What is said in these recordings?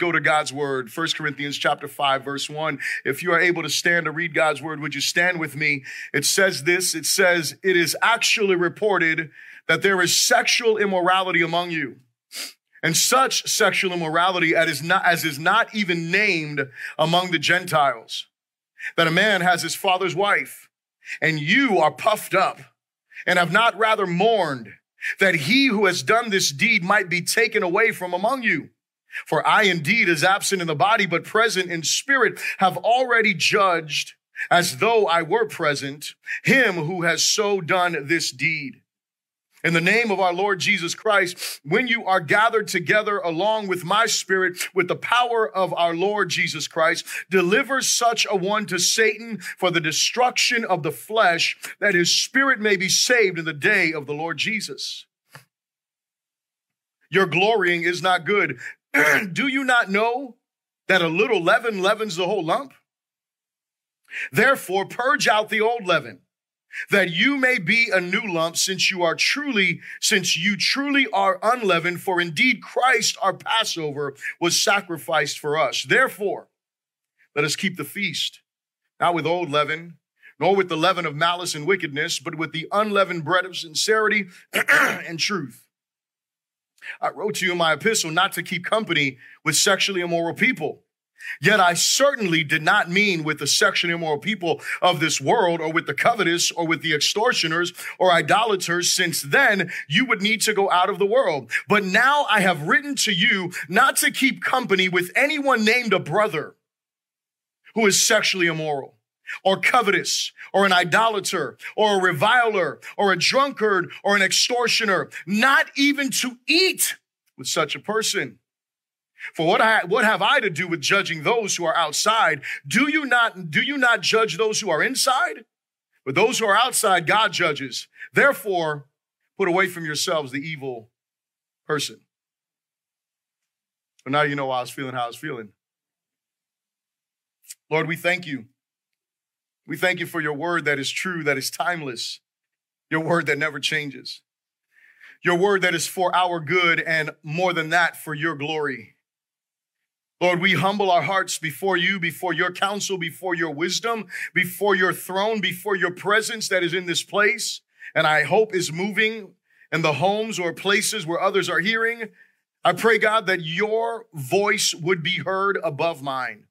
Go to God's word. 1 Corinthians chapter 5 verse 1. If you are able to stand to read God's word, would you stand with me? It says this, it says it is actually reported that there is sexual immorality among you. And such sexual immorality as is not, as is not even named among the Gentiles. That a man has his father's wife and you are puffed up and have not rather mourned that he who has done this deed might be taken away from among you. For I indeed, as absent in the body, but present in spirit, have already judged, as though I were present, him who has so done this deed. In the name of our Lord Jesus Christ, when you are gathered together along with my spirit, with the power of our Lord Jesus Christ, deliver such a one to Satan for the destruction of the flesh, that his spirit may be saved in the day of the Lord Jesus. Your glorying is not good. Do you not know that a little leaven leavens the whole lump? Therefore, purge out the old leaven, that you may be a new lump, since you are truly, since you truly are unleavened. For indeed, Christ, our Passover, was sacrificed for us. Therefore, let us keep the feast, not with old leaven, nor with the leaven of malice and wickedness, but with the unleavened bread of sincerity and truth. I wrote to you in my epistle not to keep company with sexually immoral people. Yet I certainly did not mean with the sexually immoral people of this world or with the covetous or with the extortioners or idolaters, since then you would need to go out of the world. But now I have written to you not to keep company with anyone named a brother who is sexually immoral or covetous or an idolater or a reviler or a drunkard or an extortioner, not even to eat with such a person. For what, I, what have I to do with judging those who are outside? Do you not, do you not judge those who are inside? But those who are outside, God judges. Therefore, put away from yourselves the evil person. But now you know why I was feeling how I was feeling. Lord, we thank you we thank you for your word that is true, that is timeless, your word that never changes, your word that is for our good and more than that, for your glory. Lord, we humble our hearts before you, before your counsel, before your wisdom, before your throne, before your presence that is in this place. And I hope is moving in the homes or places where others are hearing. I pray, God, that your voice would be heard above mine.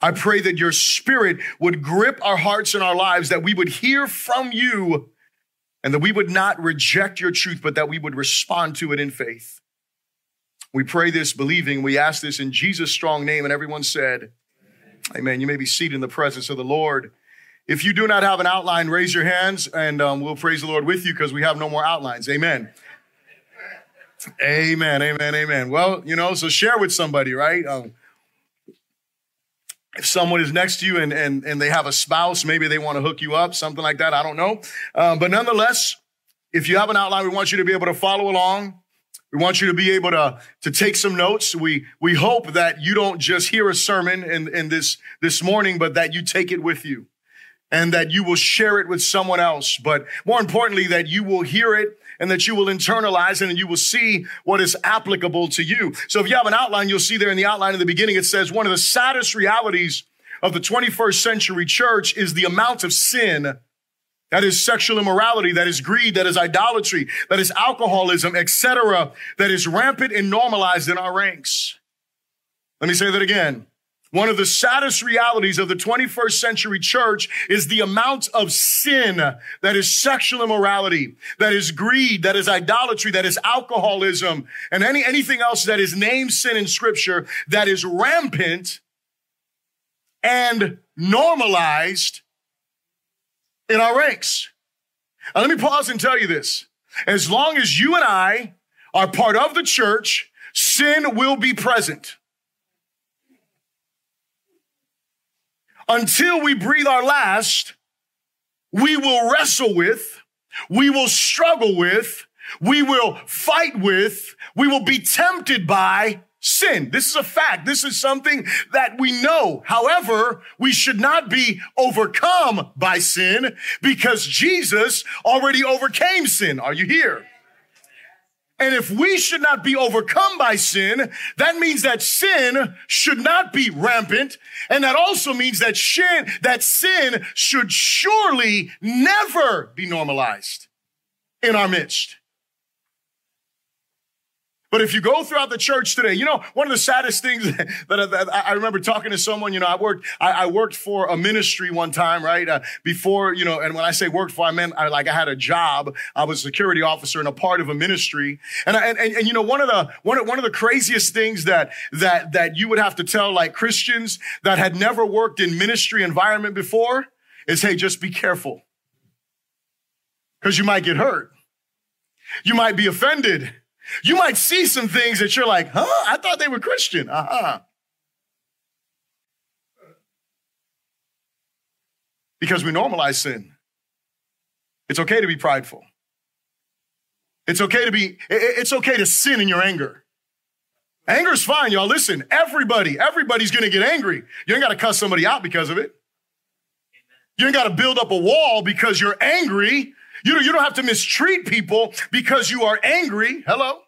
I pray that your spirit would grip our hearts and our lives, that we would hear from you and that we would not reject your truth, but that we would respond to it in faith. We pray this believing. We ask this in Jesus' strong name. And everyone said, Amen. Amen. You may be seated in the presence of the Lord. If you do not have an outline, raise your hands and um, we'll praise the Lord with you because we have no more outlines. Amen. Amen. Amen. Amen. Well, you know, so share with somebody, right? Um, if someone is next to you and, and, and they have a spouse, maybe they want to hook you up, something like that. I don't know. Um, but nonetheless, if you have an outline, we want you to be able to follow along. We want you to be able to, to take some notes. We, we hope that you don't just hear a sermon in, in this, this morning, but that you take it with you and that you will share it with someone else. But more importantly, that you will hear it and that you will internalize it and you will see what is applicable to you. So if you have an outline, you'll see there in the outline in the beginning, it says one of the saddest realities of the 21st century church is the amount of sin that is sexual immorality, that is greed, that is idolatry, that is alcoholism, etc., that is rampant and normalized in our ranks. Let me say that again. One of the saddest realities of the 21st century church is the amount of sin that is sexual immorality, that is greed, that is idolatry, that is alcoholism, and any, anything else that is named sin in scripture that is rampant and normalized in our ranks. Now, let me pause and tell you this. As long as you and I are part of the church, sin will be present. Until we breathe our last, we will wrestle with, we will struggle with, we will fight with, we will be tempted by sin. This is a fact. This is something that we know. However, we should not be overcome by sin because Jesus already overcame sin. Are you here? And if we should not be overcome by sin, that means that sin should not be rampant. And that also means that sin, that sin should surely never be normalized in our midst. But if you go throughout the church today, you know, one of the saddest things that, I, that I remember talking to someone, you know, I worked, I, I worked for a ministry one time, right? Uh, before, you know, and when I say worked for, I meant I, like I had a job. I was a security officer and a part of a ministry. And, I, and, and, and, you know, one of the, one of, one of the craziest things that, that, that you would have to tell like Christians that had never worked in ministry environment before is, hey, just be careful. Cause you might get hurt. You might be offended. You might see some things that you're like, huh? I thought they were Christian. Uh-huh. Because we normalize sin. It's okay to be prideful. It's okay to be, it's okay to sin in your anger. Anger is fine, y'all. Listen, everybody, everybody's gonna get angry. You ain't gotta cuss somebody out because of it. You ain't gotta build up a wall because you're angry. You don't, you don't have to mistreat people because you are angry. Hello?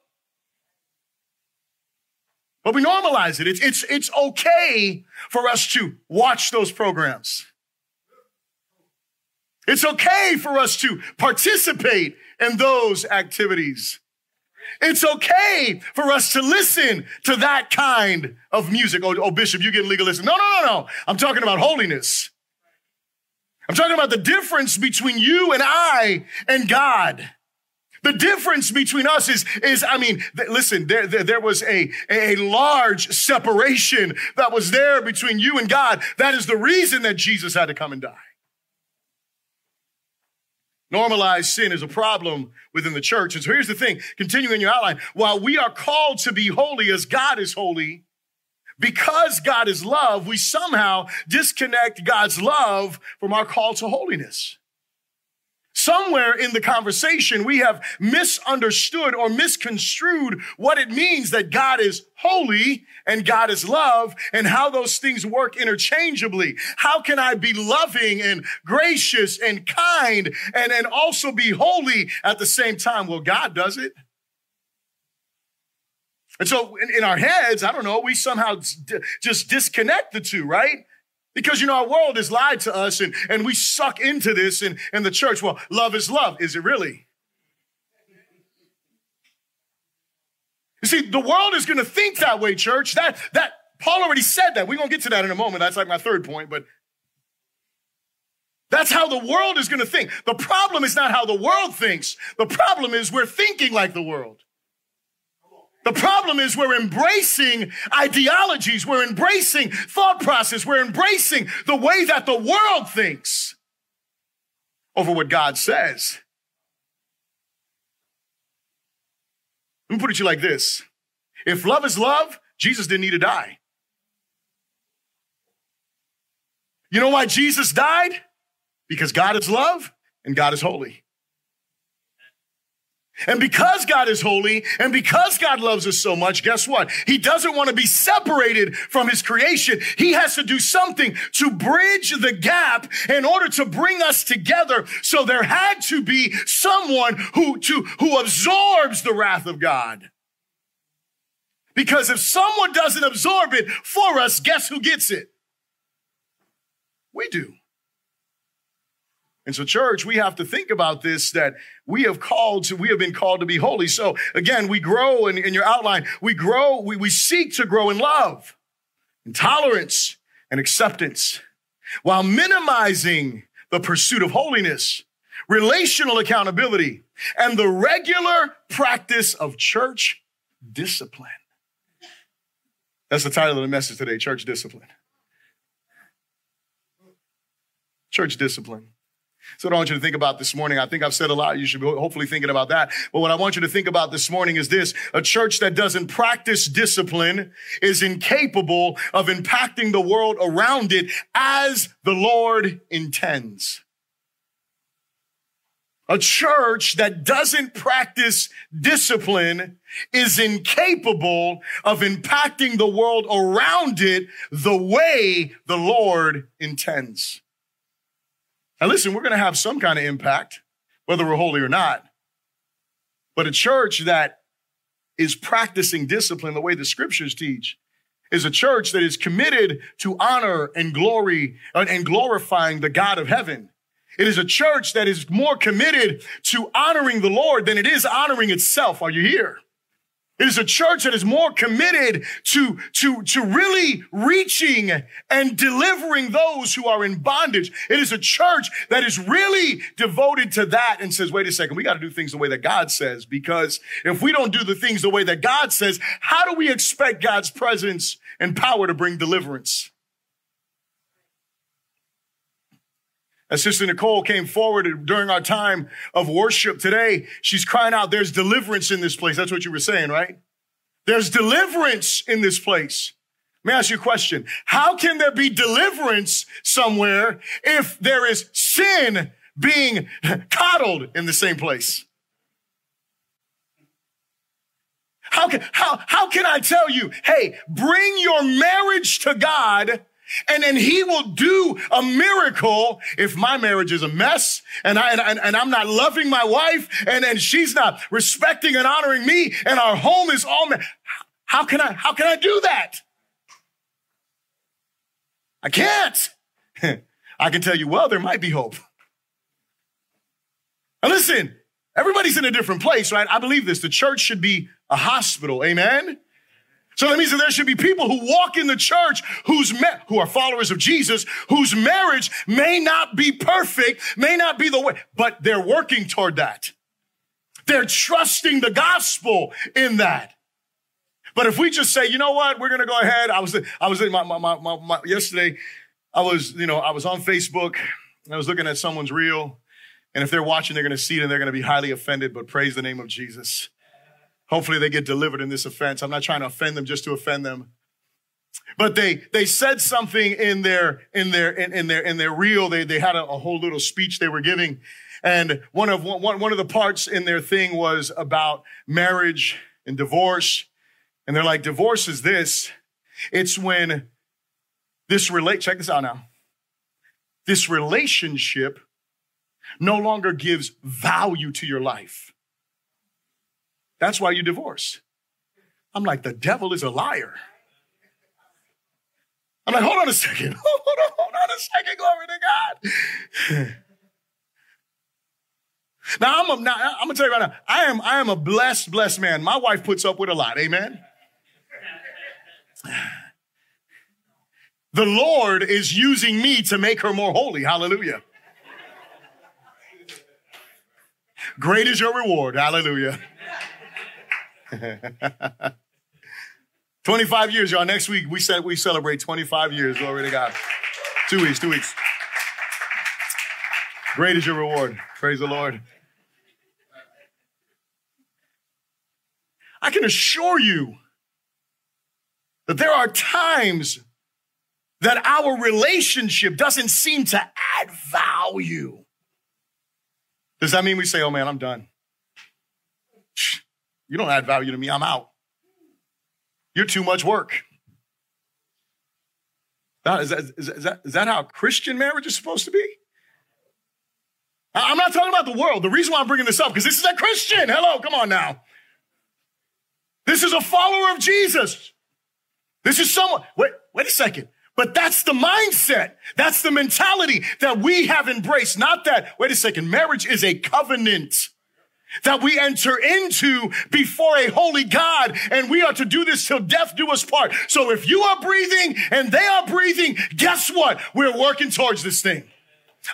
But we normalize it. It's, it's, it's okay for us to watch those programs. It's okay for us to participate in those activities. It's okay for us to listen to that kind of music. Oh, oh Bishop, you get legalistic. No, no, no, no. I'm talking about holiness. I'm talking about the difference between you and I and God. The difference between us is, is I mean, th- listen, there, there, there, was a, a large separation that was there between you and God. That is the reason that Jesus had to come and die. Normalized sin is a problem within the church. And so here's the thing, continuing your outline. While we are called to be holy as God is holy, because God is love, we somehow disconnect God's love from our call to holiness. Somewhere in the conversation, we have misunderstood or misconstrued what it means that God is holy and God is love and how those things work interchangeably. How can I be loving and gracious and kind and, and also be holy at the same time? Well, God does it. And so in, in our heads, I don't know, we somehow d- just disconnect the two, right? Because, you know, our world has lied to us and, and we suck into this in, in the church. Well, love is love. Is it really? You see, the world is going to think that way, church. That, that, Paul already said that. We're going to get to that in a moment. That's like my third point, but that's how the world is going to think. The problem is not how the world thinks. The problem is we're thinking like the world. The problem is we're embracing ideologies, we're embracing thought process, we're embracing the way that the world thinks over what God says. Let me put it to you like this. If love is love, Jesus didn't need to die. You know why Jesus died? Because God is love and God is holy. And because God is holy and because God loves us so much, guess what? He doesn't want to be separated from his creation. He has to do something to bridge the gap in order to bring us together. So there had to be someone who, to, who absorbs the wrath of God. Because if someone doesn't absorb it for us, guess who gets it? We do. And so, church, we have to think about this that we have called to, we have been called to be holy. So, again, we grow in, in your outline, we grow, we, we seek to grow in love, in tolerance, and acceptance while minimizing the pursuit of holiness, relational accountability, and the regular practice of church discipline. That's the title of the message today church discipline. Church discipline. So what I want you to think about this morning, I think I've said a lot. You should be hopefully thinking about that. But what I want you to think about this morning is this. A church that doesn't practice discipline is incapable of impacting the world around it as the Lord intends. A church that doesn't practice discipline is incapable of impacting the world around it the way the Lord intends. Now, listen, we're going to have some kind of impact, whether we're holy or not. But a church that is practicing discipline the way the scriptures teach is a church that is committed to honor and glory uh, and glorifying the God of heaven. It is a church that is more committed to honoring the Lord than it is honoring itself. Are you here? It is a church that is more committed to, to, to really reaching and delivering those who are in bondage. It is a church that is really devoted to that and says, wait a second, we got to do things the way that God says, because if we don't do the things the way that God says, how do we expect God's presence and power to bring deliverance? As Sister Nicole came forward during our time of worship today, she's crying out, there's deliverance in this place. That's what you were saying, right? There's deliverance in this place. Let me ask you a question. How can there be deliverance somewhere if there is sin being coddled in the same place? How can, how, how can I tell you, hey, bring your marriage to God and then he will do a miracle if my marriage is a mess and, I, and, and I'm not loving my wife and then she's not respecting and honoring me and our home is all, me- how can I, how can I do that? I can't. I can tell you, well, there might be hope. Now listen, everybody's in a different place, right? I believe this. The church should be a hospital. Amen. So that means that there should be people who walk in the church who's ma- who are followers of Jesus, whose marriage may not be perfect, may not be the way, but they're working toward that. They're trusting the gospel in that. But if we just say, you know what, we're going to go ahead. I was, I was in my, my, my, my, yesterday. I was, you know, I was on Facebook and I was looking at someone's reel. And if they're watching, they're going to see it and they're going to be highly offended, but praise the name of Jesus. Hopefully they get delivered in this offense. I'm not trying to offend them just to offend them. But they, they said something in their, in their, in, in their, in their reel. They, they had a, a, whole little speech they were giving. And one of, one, one of the parts in their thing was about marriage and divorce. And they're like, divorce is this. It's when this relate, check this out now. This relationship no longer gives value to your life. That's why you divorce. I'm like, the devil is a liar. I'm like, hold on a second. Hold on, hold on a second. Glory to God. Now I'm a, now, I'm gonna tell you right now, I am I am a blessed, blessed man. My wife puts up with a lot. Amen. The Lord is using me to make her more holy. Hallelujah. Great is your reward. Hallelujah. 25 years, y'all. Next week, we said we celebrate 25 years. Glory to God. Two weeks, two weeks. Great is your reward. Praise the Lord. I can assure you that there are times that our relationship doesn't seem to add value. Does that mean we say, oh man, I'm done? You don't add value to me. I'm out. You're too much work. Is that, is, that, is that how Christian marriage is supposed to be? I'm not talking about the world. The reason why I'm bringing this up, because this is a Christian. Hello, come on now. This is a follower of Jesus. This is someone, wait, wait a second. But that's the mindset. That's the mentality that we have embraced. Not that, wait a second, marriage is a covenant that we enter into before a holy God. And we are to do this till death do us part. So if you are breathing and they are breathing, guess what? We're working towards this thing.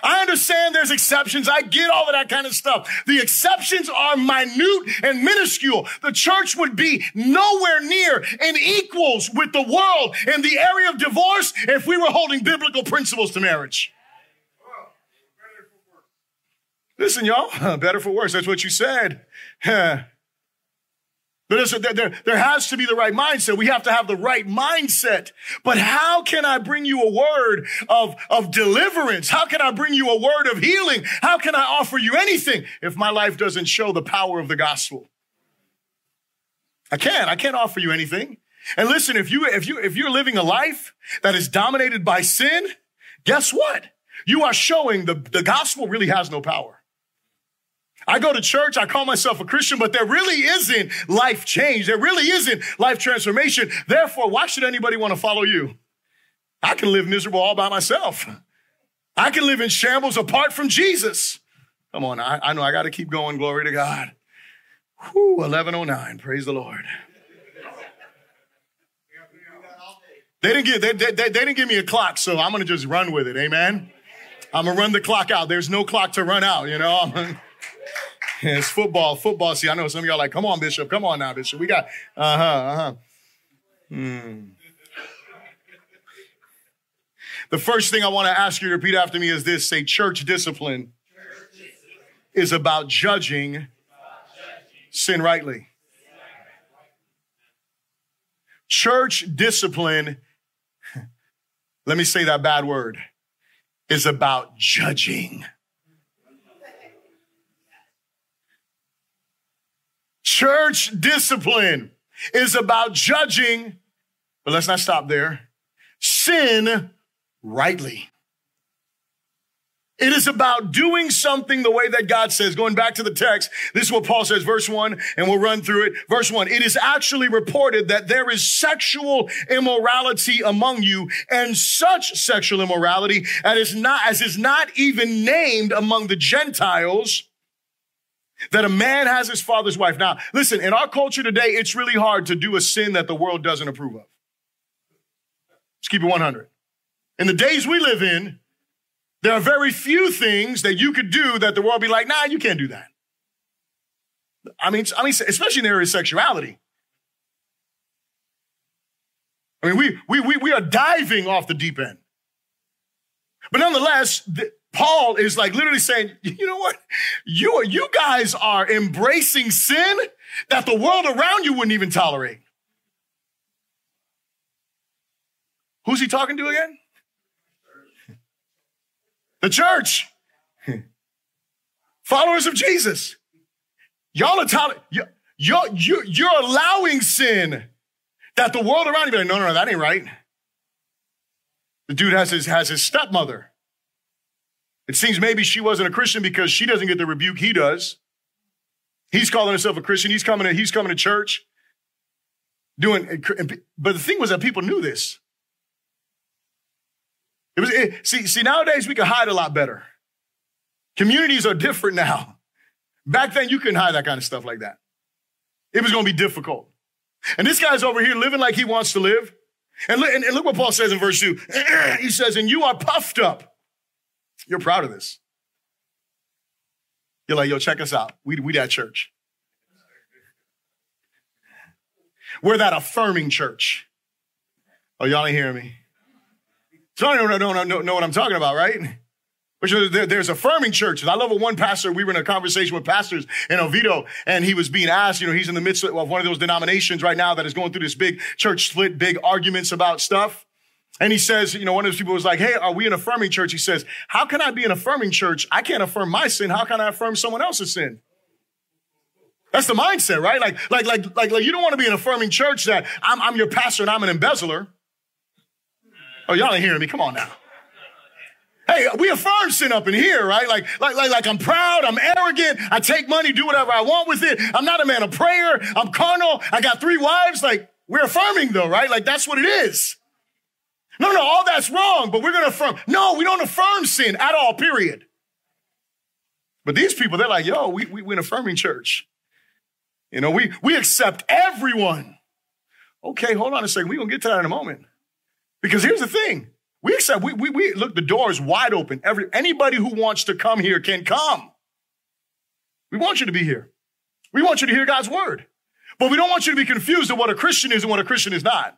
I understand there's exceptions. I get all of that kind of stuff. The exceptions are minute and minuscule. The church would be nowhere near in equals with the world in the area of divorce if we were holding biblical principles to marriage. Listen, y'all, better for worse. That's what you said. Listen, there, there has to be the right mindset. We have to have the right mindset. But how can I bring you a word of, of deliverance? How can I bring you a word of healing? How can I offer you anything if my life doesn't show the power of the gospel? I can't. I can't offer you anything. And listen, if you, if you, if you're living a life that is dominated by sin, guess what? You are showing the, the gospel really has no power. I go to church, I call myself a Christian, but there really isn't life change. There really isn't life transformation. Therefore, why should anybody want to follow you? I can live miserable all by myself. I can live in shambles apart from Jesus. Come on, I, I know I got to keep going. Glory to God. Whew, 1109. Praise the Lord. They didn't give they, they, they, didn't give me a clock, so I'm gonna just run with it. Amen. I'm gonna run the clock out. There's no clock to run out, you know. It's football, football. See, I know some of y'all like, come on, Bishop, come on now, Bishop. We got uh-huh, uh-huh. Hmm. The first thing I want to ask you to repeat after me is this say, church discipline, church discipline. is about judging, about judging. sin rightly. Church discipline let me say that bad word, is about judging. Church discipline is about judging, but let's not stop there. Sin rightly. It is about doing something the way that God says. Going back to the text, this is what Paul says, verse one, and we'll run through it. Verse one, it is actually reported that there is sexual immorality among you and such sexual immorality as is not, as is not even named among the Gentiles that a man has his father's wife. Now, listen, in our culture today, it's really hard to do a sin that the world doesn't approve of. Let's keep it 100. In the days we live in, there are very few things that you could do that the world be like, nah, you can't do that. I mean, I mean, especially in the area of sexuality. I mean, we, we, we, we are diving off the deep end. But nonetheless, the, Paul is like literally saying, you know what? You, you guys are embracing sin that the world around you wouldn't even tolerate. Who's he talking to again? The church. Followers of Jesus. Y'all are telling, you're, you're, you're allowing sin that the world around you be like, no, no, no, that ain't right. The dude has his, has his stepmother. It seems maybe she wasn't a Christian because she doesn't get the rebuke he does. He's calling himself a Christian. He's coming to, he's coming to church. Doing, but the thing was that people knew this. It was, it, see, see, nowadays we can hide a lot better. Communities are different now. Back then, you couldn't hide that kind of stuff like that. It was going to be difficult. And this guy's over here living like he wants to live. And look, and look what Paul says in verse 2. he says, And you are puffed up. You're proud of this. You're like, yo, check us out. We, we that church. We're that affirming church. Oh, y'all ain't hearing me. So I don't know, know, know, what I'm talking about, right? Which there's affirming churches. I love a one pastor. We were in a conversation with pastors in Oviedo, and he was being asked, you know, he's in the midst of one of those denominations right now that is going through this big church split, big arguments about stuff. And he says, you know, one of those people was like, hey, are we an affirming church? He says, how can I be an affirming church? I can't affirm my sin. How can I affirm someone else's sin? That's the mindset, right? Like, like, like, like, like you don't want to be an affirming church that I'm, I'm your pastor and I'm an embezzler. Oh, y'all ain't hearing me. Come on now. Hey, we affirm sin up in here, right? Like, like, like, like I'm proud, I'm arrogant, I take money, do whatever I want with it. I'm not a man of prayer, I'm carnal, I got three wives. Like, we're affirming though, right? Like, that's what it is. No, no, all that's wrong, but we're gonna affirm. No, we don't affirm sin at all, period. But these people, they're like, yo, we, we, we're an affirming church. You know, we, we accept everyone. Okay, hold on a second. We're gonna get to that in a moment. Because here's the thing. We accept, we, we, we look, the door is wide open. Every, anybody who wants to come here can come. We want you to be here. We want you to hear God's word. But we don't want you to be confused of what a Christian is and what a Christian is not.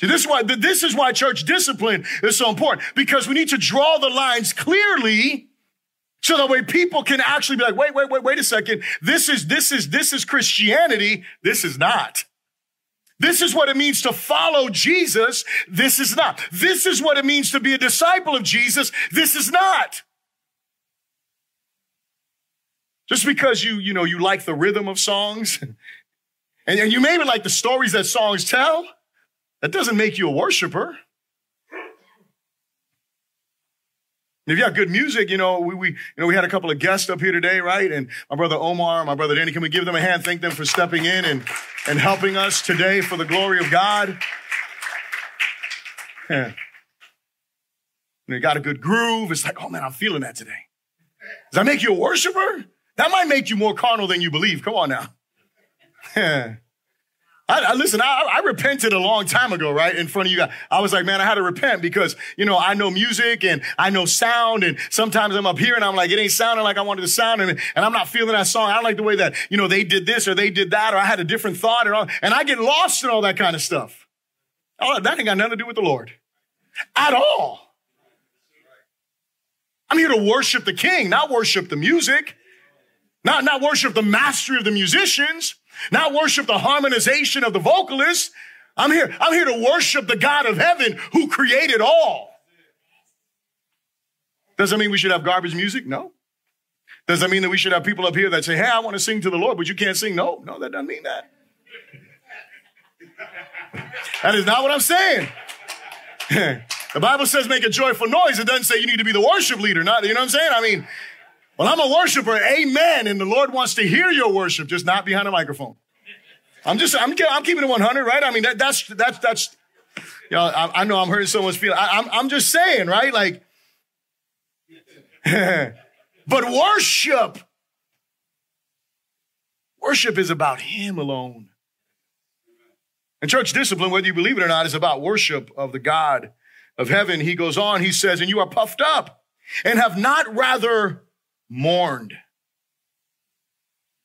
See, this is why, this is why church discipline is so important because we need to draw the lines clearly so that way people can actually be like, wait, wait, wait, wait a second. This is, this is, this is Christianity. This is not. This is what it means to follow Jesus. This is not. This is what it means to be a disciple of Jesus. This is not. Just because you, you know, you like the rhythm of songs and, and you maybe like the stories that songs tell, that doesn't make you a worshiper. If you have good music, you know, we, we, you know, we had a couple of guests up here today, right? And my brother Omar, my brother Danny, can we give them a hand? Thank them for stepping in and, and helping us today for the glory of God. Yeah. You got a good groove. It's like, oh man, I'm feeling that today. Does that make you a worshiper? That might make you more carnal than you believe. Come on now. Yeah. I, I, listen, I, I, repented a long time ago, right? In front of you guys. I was like, man, I had to repent because, you know, I know music and I know sound. And sometimes I'm up here and I'm like, it ain't sounding like I wanted to sound. And, and I'm not feeling that song. I don't like the way that, you know, they did this or they did that, or I had a different thought and all. And I get lost in all that kind of stuff. Oh, that ain't got nothing to do with the Lord at all. I'm here to worship the king, not worship the music, not, not worship the mastery of the musicians not worship the harmonization of the vocalist. I'm here, I'm here to worship the God of heaven who created all. Does that mean we should have garbage music? No. Does that mean that we should have people up here that say, Hey, I want to sing to the Lord, but you can't sing? No, no, that doesn't mean that. that is not what I'm saying. the Bible says make a joyful noise. It doesn't say you need to be the worship leader. Not, you know what I'm saying? I mean, well, I'm a worshiper, amen. And the Lord wants to hear your worship, just not behind a microphone. I'm just, I'm, I'm keeping it 100, right? I mean, that, that's, that's, that's, y'all, I, I know I'm hurting someone's feelings. I, I'm, I'm just saying, right? Like, but worship, worship is about Him alone. And church discipline, whether you believe it or not, is about worship of the God of heaven. He goes on, he says, and you are puffed up and have not rather mourned.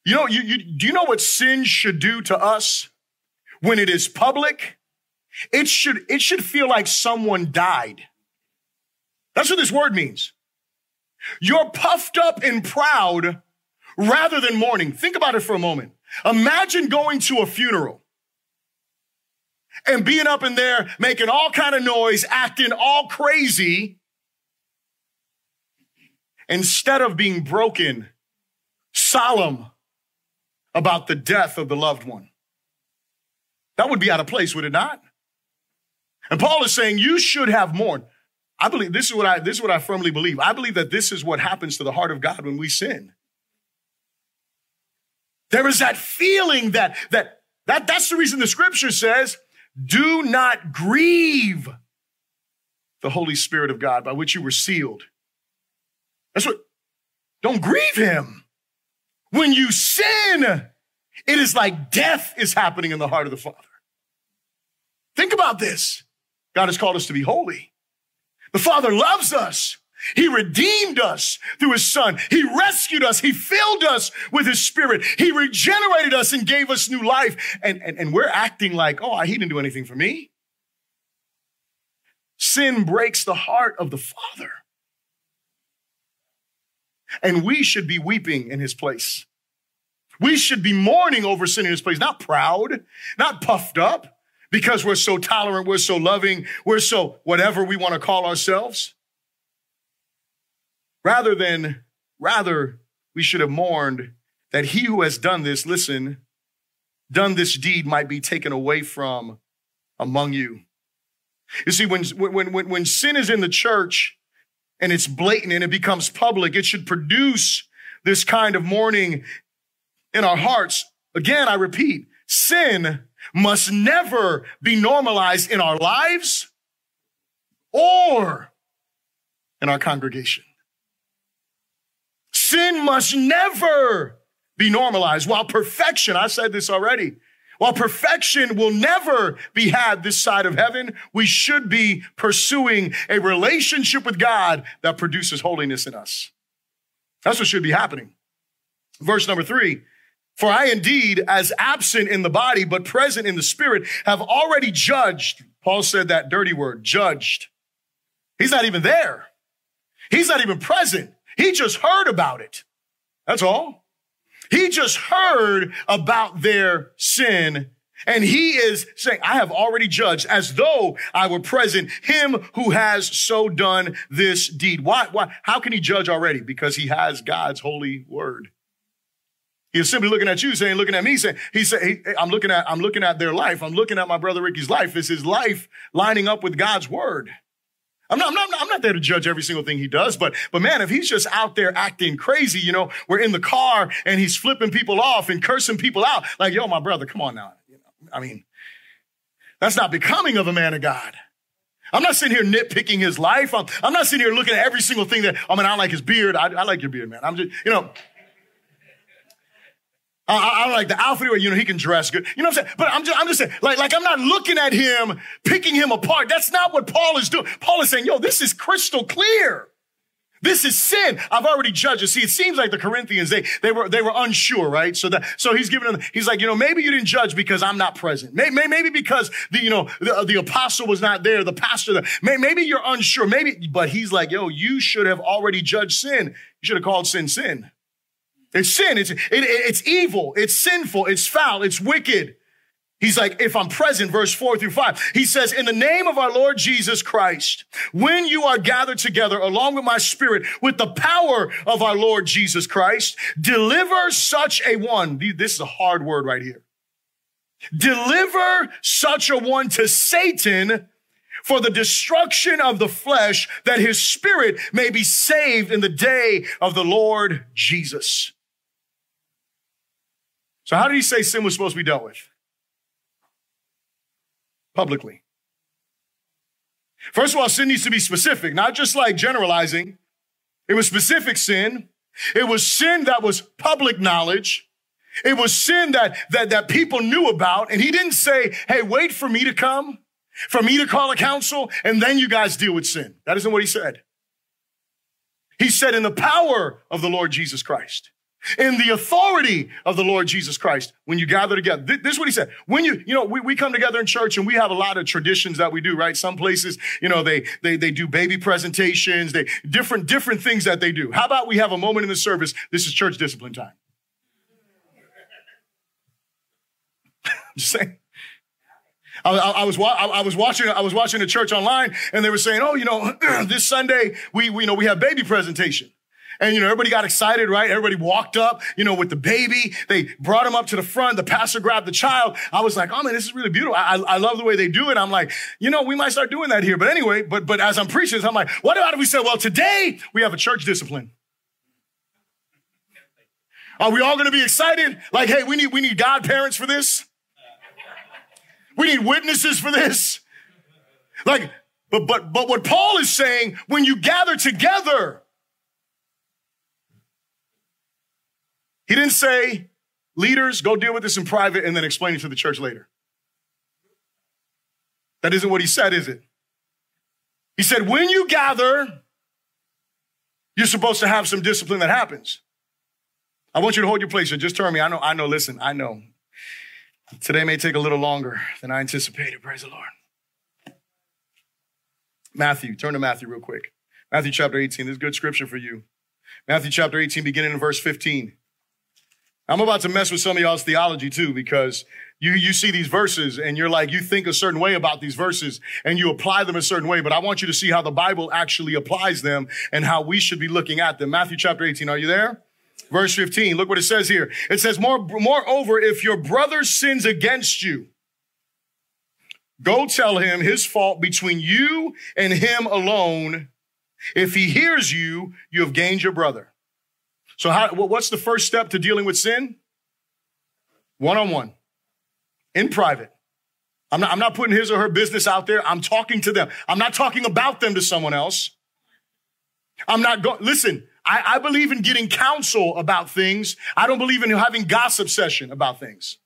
You know, you, you, do you know what sin should do to us when it is public? It should, it should feel like someone died. That's what this word means. You're puffed up and proud rather than mourning. Think about it for a moment. Imagine going to a funeral and being up in there making all kind of noise, acting all crazy, instead of being broken, solemn about the death of the loved one. That would be out of place, would it not? And Paul is saying you should have mourned. I believe this is what I this is what I firmly believe. I believe that this is what happens to the heart of God when we sin. There is that feeling that that that that's the reason the scripture says, do not grieve the Holy Spirit of God by which you were sealed that's what, don't grieve him. When you sin, it is like death is happening in the heart of the Father. Think about this. God has called us to be holy. The Father loves us. He redeemed us through his son. He rescued us. He filled us with his spirit. He regenerated us and gave us new life. And, and, and we're acting like, oh, he didn't do anything for me. Sin breaks the heart of the Father. And we should be weeping in his place. We should be mourning over sin in his place, not proud, not puffed up because we're so tolerant, we're so loving, we're so whatever we want to call ourselves. Rather than, rather, we should have mourned that he who has done this, listen, done this deed might be taken away from among you. You see, when, when, when, when sin is in the church, and it's blatant and it becomes public, it should produce this kind of mourning in our hearts. Again, I repeat, sin must never be normalized in our lives or in our congregation. Sin must never be normalized. While perfection, I said this already, while perfection will never be had this side of heaven, we should be pursuing a relationship with God that produces holiness in us. That's what should be happening. Verse number three. For I indeed, as absent in the body, but present in the spirit, have already judged. Paul said that dirty word, judged. He's not even there. He's not even present. He just heard about it. That's all. He just heard about their sin and he is saying, I have already judged as though I were present him who has so done this deed. Why? Why? How can he judge already? Because he has God's holy word. He is simply looking at you, saying, looking at me, saying, he said, I'm looking at, I'm looking at their life. I'm looking at my brother Ricky's life. Is his life lining up with God's word? I'm not, I'm not, I'm not there to judge every single thing he does, but, but man, if he's just out there acting crazy, you know, we're in the car and he's flipping people off and cursing people out, like, yo, my brother, come on now. You know, I mean, that's not becoming of a man of God. I'm not sitting here nitpicking his life. I'm, I'm not sitting here looking at every single thing that, I mean, I like his beard. I, I like your beard, man. I'm just, you know, I, I, like the outfit you know, he can dress good. You know what I'm saying? But I'm just, I'm just saying, like, like I'm not looking at him, picking him apart. That's not what Paul is doing. Paul is saying, yo, this is crystal clear. This is sin. I've already judged it. See, it seems like the Corinthians, they, they were, they were unsure, right? So that, so he's giving them, he's like, you know, maybe you didn't judge because I'm not present. Maybe, maybe because the, you know, the, uh, the apostle was not there, the pastor, the, maybe you're unsure. Maybe, but he's like, yo, you should have already judged sin. You should have called sin sin. It's sin. It's, it, it's evil. It's sinful. It's foul. It's wicked. He's like, if I'm present, verse four through five, he says, in the name of our Lord Jesus Christ, when you are gathered together along with my spirit, with the power of our Lord Jesus Christ, deliver such a one. This is a hard word right here. Deliver such a one to Satan for the destruction of the flesh that his spirit may be saved in the day of the Lord Jesus. So how did he say sin was supposed to be dealt with? Publicly. First of all, sin needs to be specific, not just like generalizing. It was specific sin. It was sin that was public knowledge. It was sin that, that, that people knew about. And he didn't say, Hey, wait for me to come, for me to call a council, and then you guys deal with sin. That isn't what he said. He said in the power of the Lord Jesus Christ in the authority of the Lord Jesus Christ when you gather together. This is what he said. When you, you know, we, we come together in church and we have a lot of traditions that we do, right? Some places, you know, they, they, they do baby presentations, they, different, different things that they do. How about we have a moment in the service? This is church discipline time. Just saying. I, I, I, was I, was watching I was watching the church online, and they were saying, "Oh, you know, this Sunday we, we you know we have baby presentation." And, you know, everybody got excited, right? Everybody walked up, you know, with the baby. They brought him up to the front. The pastor grabbed the child. I was like, oh man, this is really beautiful. I, I love the way they do it. I'm like, you know, we might start doing that here. But anyway, but, but as I'm preaching this, I'm like, what about if we said, well, today we have a church discipline? Are we all going to be excited? Like, hey, we need, we need godparents for this. We need witnesses for this. Like, but, but, but what Paul is saying, when you gather together, He didn't say, leaders, go deal with this in private and then explain it to the church later. That isn't what he said, is it? He said, when you gather, you're supposed to have some discipline that happens. I want you to hold your place and just turn me. I know, I know, listen, I know. Today may take a little longer than I anticipated. Praise the Lord. Matthew, turn to Matthew real quick. Matthew chapter 18. This is good scripture for you. Matthew chapter 18, beginning in verse 15. I'm about to mess with some of y'all's theology too, because you, you see these verses and you're like, you think a certain way about these verses and you apply them a certain way, but I want you to see how the Bible actually applies them and how we should be looking at them. Matthew chapter 18, are you there? Verse 15, look what it says here. It says, More, moreover, if your brother sins against you, go tell him his fault between you and him alone. If he hears you, you have gained your brother. So how, what's the first step to dealing with sin? One on one, in private. I'm not, I'm not putting his or her business out there. I'm talking to them. I'm not talking about them to someone else. I'm not going, listen, I, I believe in getting counsel about things. I don't believe in having gossip session about things.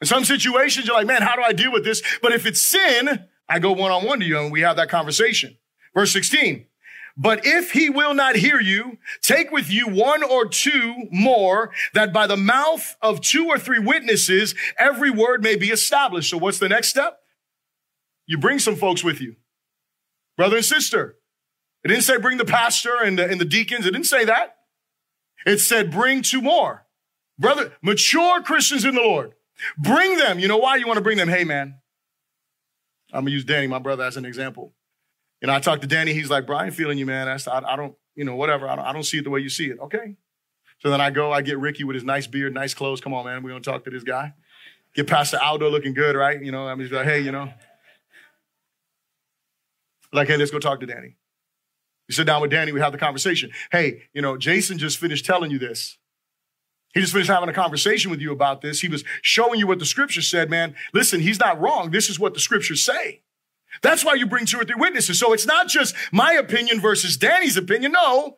In some situations, you're like, man, how do I deal with this? But if it's sin, I go one on one to you and we have that conversation. Verse 16. But if he will not hear you, take with you one or two more, that by the mouth of two or three witnesses, every word may be established. So what's the next step? You bring some folks with you. Brother and sister. It didn't say bring the pastor and the, and the deacons. It didn't say that. It said bring two more. Brother, mature Christians in the Lord. Bring them. You know why you want to bring them? Hey, man. I'm going to use Danny, my brother, as an example. You know, I talked to Danny. He's like, Brian, feeling you, man. I, I, I don't, you know, whatever. I don't, I don't see it the way you see it. Okay. So then I go, I get Ricky with his nice beard, nice clothes. Come on, man. We're going to talk to this guy. Get Pastor Aldo looking good, right? You know, I'm just like, hey, you know. Like, hey, let's go talk to Danny. You sit down with Danny, we have the conversation. Hey, you know, Jason just finished telling you this. He just finished having a conversation with you about this. He was showing you what the scripture said, man. Listen, he's not wrong. This is what the scriptures say. That's why you bring two or three witnesses. So it's not just my opinion versus Danny's opinion. No,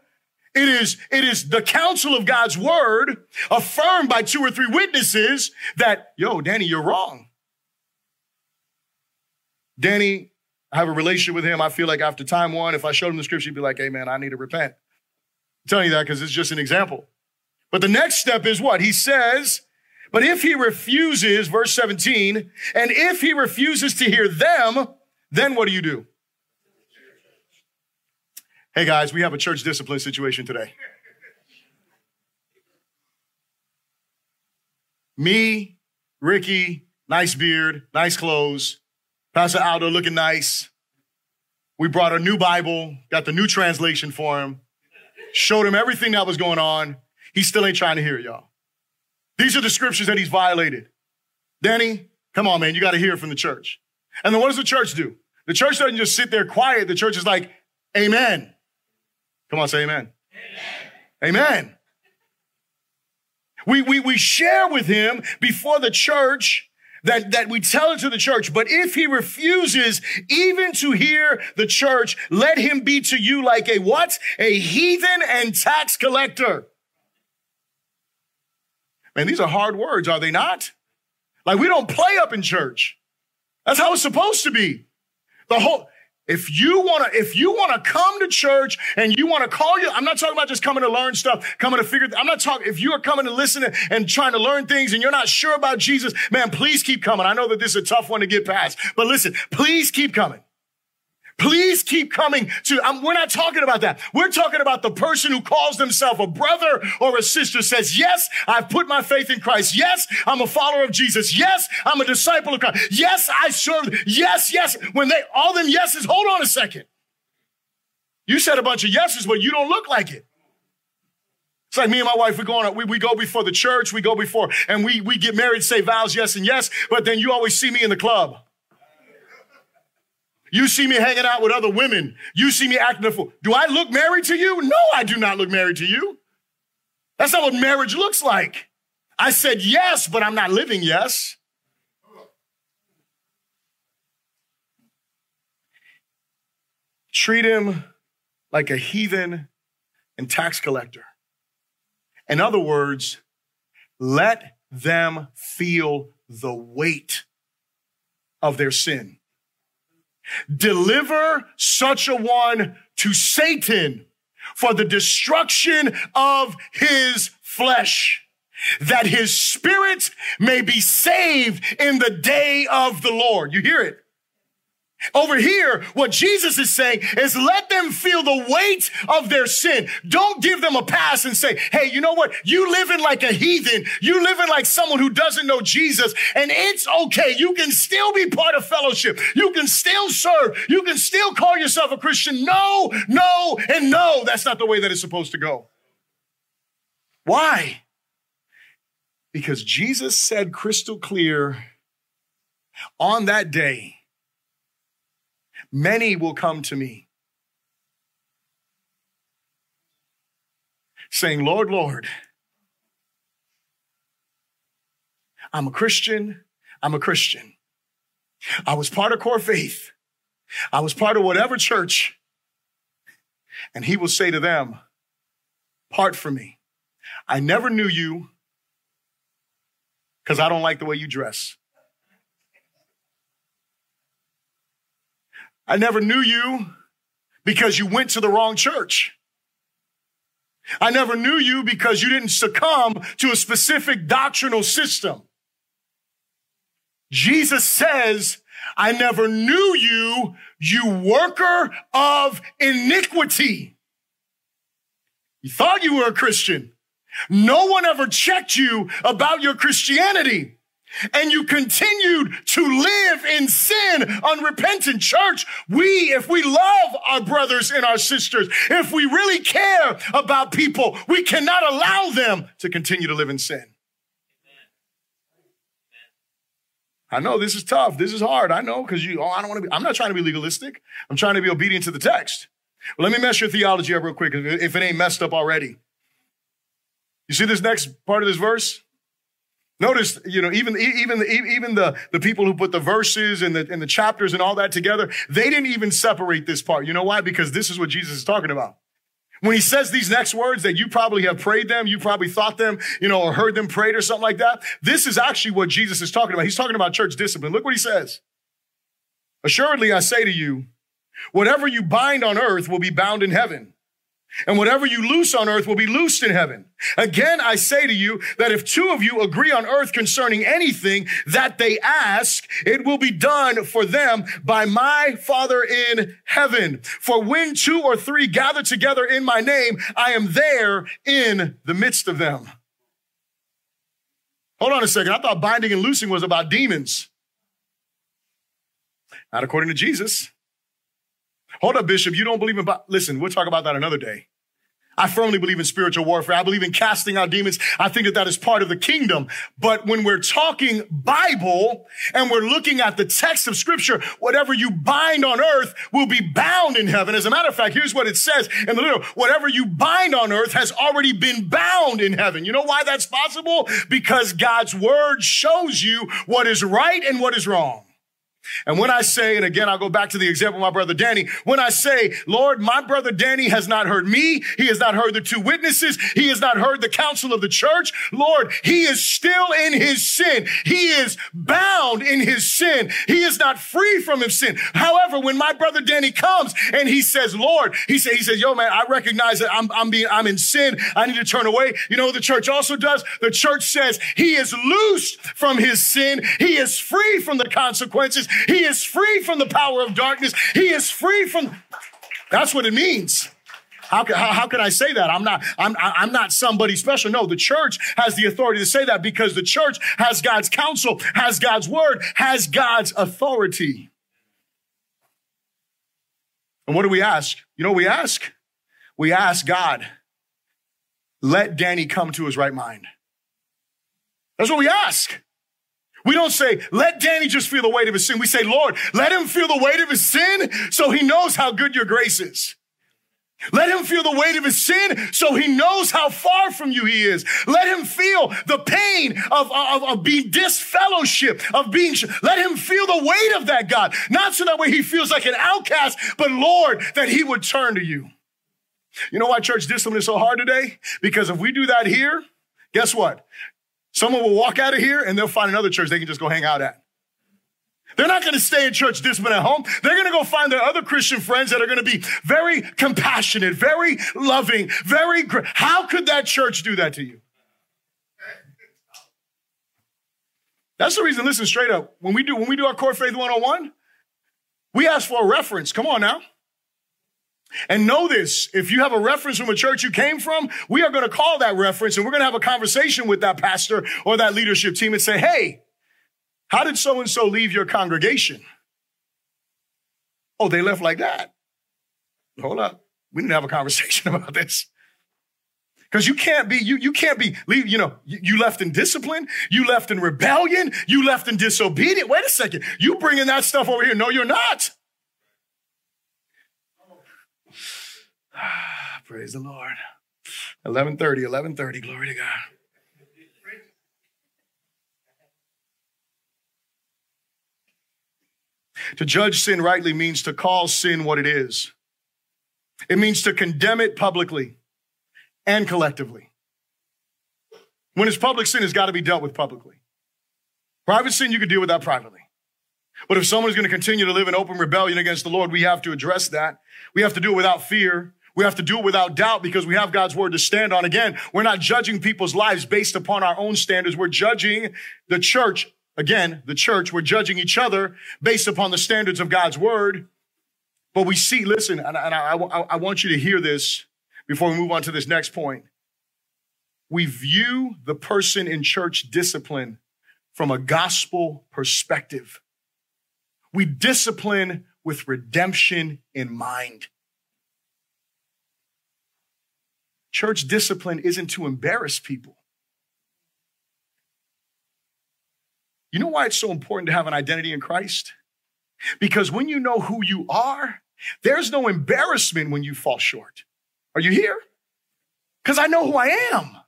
it is, it is the counsel of God's word affirmed by two or three witnesses that, yo, Danny, you're wrong. Danny, I have a relationship with him. I feel like after time one, if I showed him the scripture, he'd be like, hey, man, I need to repent. I'm telling you that because it's just an example. But the next step is what? He says, but if he refuses, verse 17, and if he refuses to hear them, then what do you do? Hey guys, we have a church discipline situation today. Me, Ricky, nice beard, nice clothes, Pastor Aldo looking nice. We brought a new Bible, got the new translation for him, showed him everything that was going on. He still ain't trying to hear it, y'all. These are the scriptures that he's violated. Danny, come on, man, you got to hear from the church. And then what does the church do? The church doesn't just sit there quiet. The church is like, Amen. Come on, say amen. Amen. amen. We, we, we share with him before the church that, that we tell it to the church. But if he refuses even to hear the church, let him be to you like a what? A heathen and tax collector. Man, these are hard words, are they not? Like we don't play up in church. That's how it's supposed to be. The whole, if you want to, if you want to come to church and you want to call you, I'm not talking about just coming to learn stuff, coming to figure, I'm not talking, if you are coming to listen and trying to learn things and you're not sure about Jesus, man, please keep coming. I know that this is a tough one to get past, but listen, please keep coming. Please keep coming to, um, we're not talking about that. We're talking about the person who calls themselves a brother or a sister says, yes, I've put my faith in Christ. Yes, I'm a follower of Jesus. Yes, I'm a disciple of Christ. Yes, I serve. Yes, yes. When they, all them yeses, hold on a second. You said a bunch of yeses, but you don't look like it. It's like me and my wife, we go on, we, we go before the church, we go before, and we, we get married, say vows, yes and yes, but then you always see me in the club. You see me hanging out with other women. You see me acting a fool. Do I look married to you? No, I do not look married to you. That's not what marriage looks like. I said yes, but I'm not living yes. Treat him like a heathen and tax collector. In other words, let them feel the weight of their sin. Deliver such a one to Satan for the destruction of his flesh, that his spirit may be saved in the day of the Lord. You hear it? Over here, what Jesus is saying is let them feel the weight of their sin. Don't give them a pass and say, hey, you know what? You living like a heathen. You living like someone who doesn't know Jesus. And it's okay. You can still be part of fellowship. You can still serve. You can still call yourself a Christian. No, no, and no. That's not the way that it's supposed to go. Why? Because Jesus said crystal clear on that day, Many will come to me, saying, Lord, Lord, I'm a Christian. I'm a Christian. I was part of core faith. I was part of whatever church. And he will say to them, Part from me. I never knew you because I don't like the way you dress. I never knew you because you went to the wrong church. I never knew you because you didn't succumb to a specific doctrinal system. Jesus says, I never knew you, you worker of iniquity. You thought you were a Christian. No one ever checked you about your Christianity and you continued to live in sin, unrepentant church. We, if we love our brothers and our sisters, if we really care about people, we cannot allow them to continue to live in sin. I know this is tough. This is hard. I know because you, oh, I don't want to be, I'm not trying to be legalistic. I'm trying to be obedient to the text. Well, let me mess your theology up real quick if it ain't messed up already. You see this next part of this verse? Notice, you know, even, even, even the, the people who put the verses and the, and the chapters and all that together, they didn't even separate this part. You know why? Because this is what Jesus is talking about. When he says these next words that you probably have prayed them, you probably thought them, you know, or heard them prayed or something like that. This is actually what Jesus is talking about. He's talking about church discipline. Look what he says. Assuredly, I say to you, whatever you bind on earth will be bound in heaven and whatever you loose on earth will be loosed in heaven. Again, I say to you that if two of you agree on earth concerning anything that they ask, it will be done for them by my Father in heaven. For when two or three gather together in my name, I am there in the midst of them. Hold on a second. I thought binding and loosing was about demons. Not according to Jesus. Hold up, Bishop. You don't believe in, listen, we'll talk about that another day. I firmly believe in spiritual warfare. I believe in casting out demons. I think that that is part of the kingdom. But when we're talking Bible and we're looking at the text of scripture, whatever you bind on earth will be bound in heaven. As a matter of fact, here's what it says in the little, whatever you bind on earth has already been bound in heaven. You know why that's possible? Because God's word shows you what is right and what is wrong. And when I say, and again, I'll go back to the example of my brother Danny, when I say, Lord, my brother Danny has not heard me. He has not heard the two witnesses. He has not heard the counsel of the church. Lord, he is still in his sin. He is bound in his sin. He is not free from his sin. However, when my brother Danny comes and he says, Lord, he says, he says, yo, man, I recognize that I'm, I'm being, I'm in sin. I need to turn away. You know what the church also does? The church says he is loosed from his sin. He is free from the consequences. He is free from the power of darkness. He is free from. That's what it means. How can, how, how can I say that? I'm not, I'm, I'm not somebody special. No, the church has the authority to say that because the church has God's counsel, has God's word, has God's authority. And what do we ask? You know we ask? We ask God, let Danny come to his right mind. That's what we ask. We don't say, let Danny just feel the weight of his sin. We say, Lord, let him feel the weight of his sin so he knows how good your grace is. Let him feel the weight of his sin so he knows how far from you he is. Let him feel the pain of, of, of being disfellowship, of being, let him feel the weight of that, God. Not so that way he feels like an outcast, but Lord, that he would turn to you. You know why church discipline is so hard today? Because if we do that here, guess what? Someone will walk out of here and they'll find another church they can just go hang out at. They're not going to stay in church discipline at home. They're going to go find their other Christian friends that are going to be very compassionate, very loving, very great. How could that church do that to you? That's the reason, listen straight up. When we do, when we do our core faith 101, we ask for a reference. Come on now. And know this, if you have a reference from a church you came from, we are going to call that reference and we're going to have a conversation with that pastor or that leadership team and say, Hey, how did so and so leave your congregation? Oh, they left like that. Hold up. We need to have a conversation about this. Because you can't be, you, you can't be, leave, you know, you, you left in discipline, you left in rebellion, you left in disobedience. Wait a second. You bringing that stuff over here. No, you're not. Praise the Lord. 1130, 1130, glory to God. To judge sin rightly means to call sin what it is. It means to condemn it publicly and collectively. When it's public sin, it's got to be dealt with publicly. Private sin, you can deal with that privately. But if someone is going to continue to live in open rebellion against the Lord, we have to address that. We have to do it without fear. We have to do it without doubt because we have God's word to stand on. Again, we're not judging people's lives based upon our own standards. We're judging the church. Again, the church, we're judging each other based upon the standards of God's word. But we see, listen, and, I, I, I want you to hear this before we move on to this next point. We view the person in church discipline from a gospel perspective. We discipline with redemption in mind. Church discipline isn't to embarrass people. You know why it's so important to have an identity in Christ? Because when you know who you are, there's no embarrassment when you fall short. Are you here? Because I know who I am.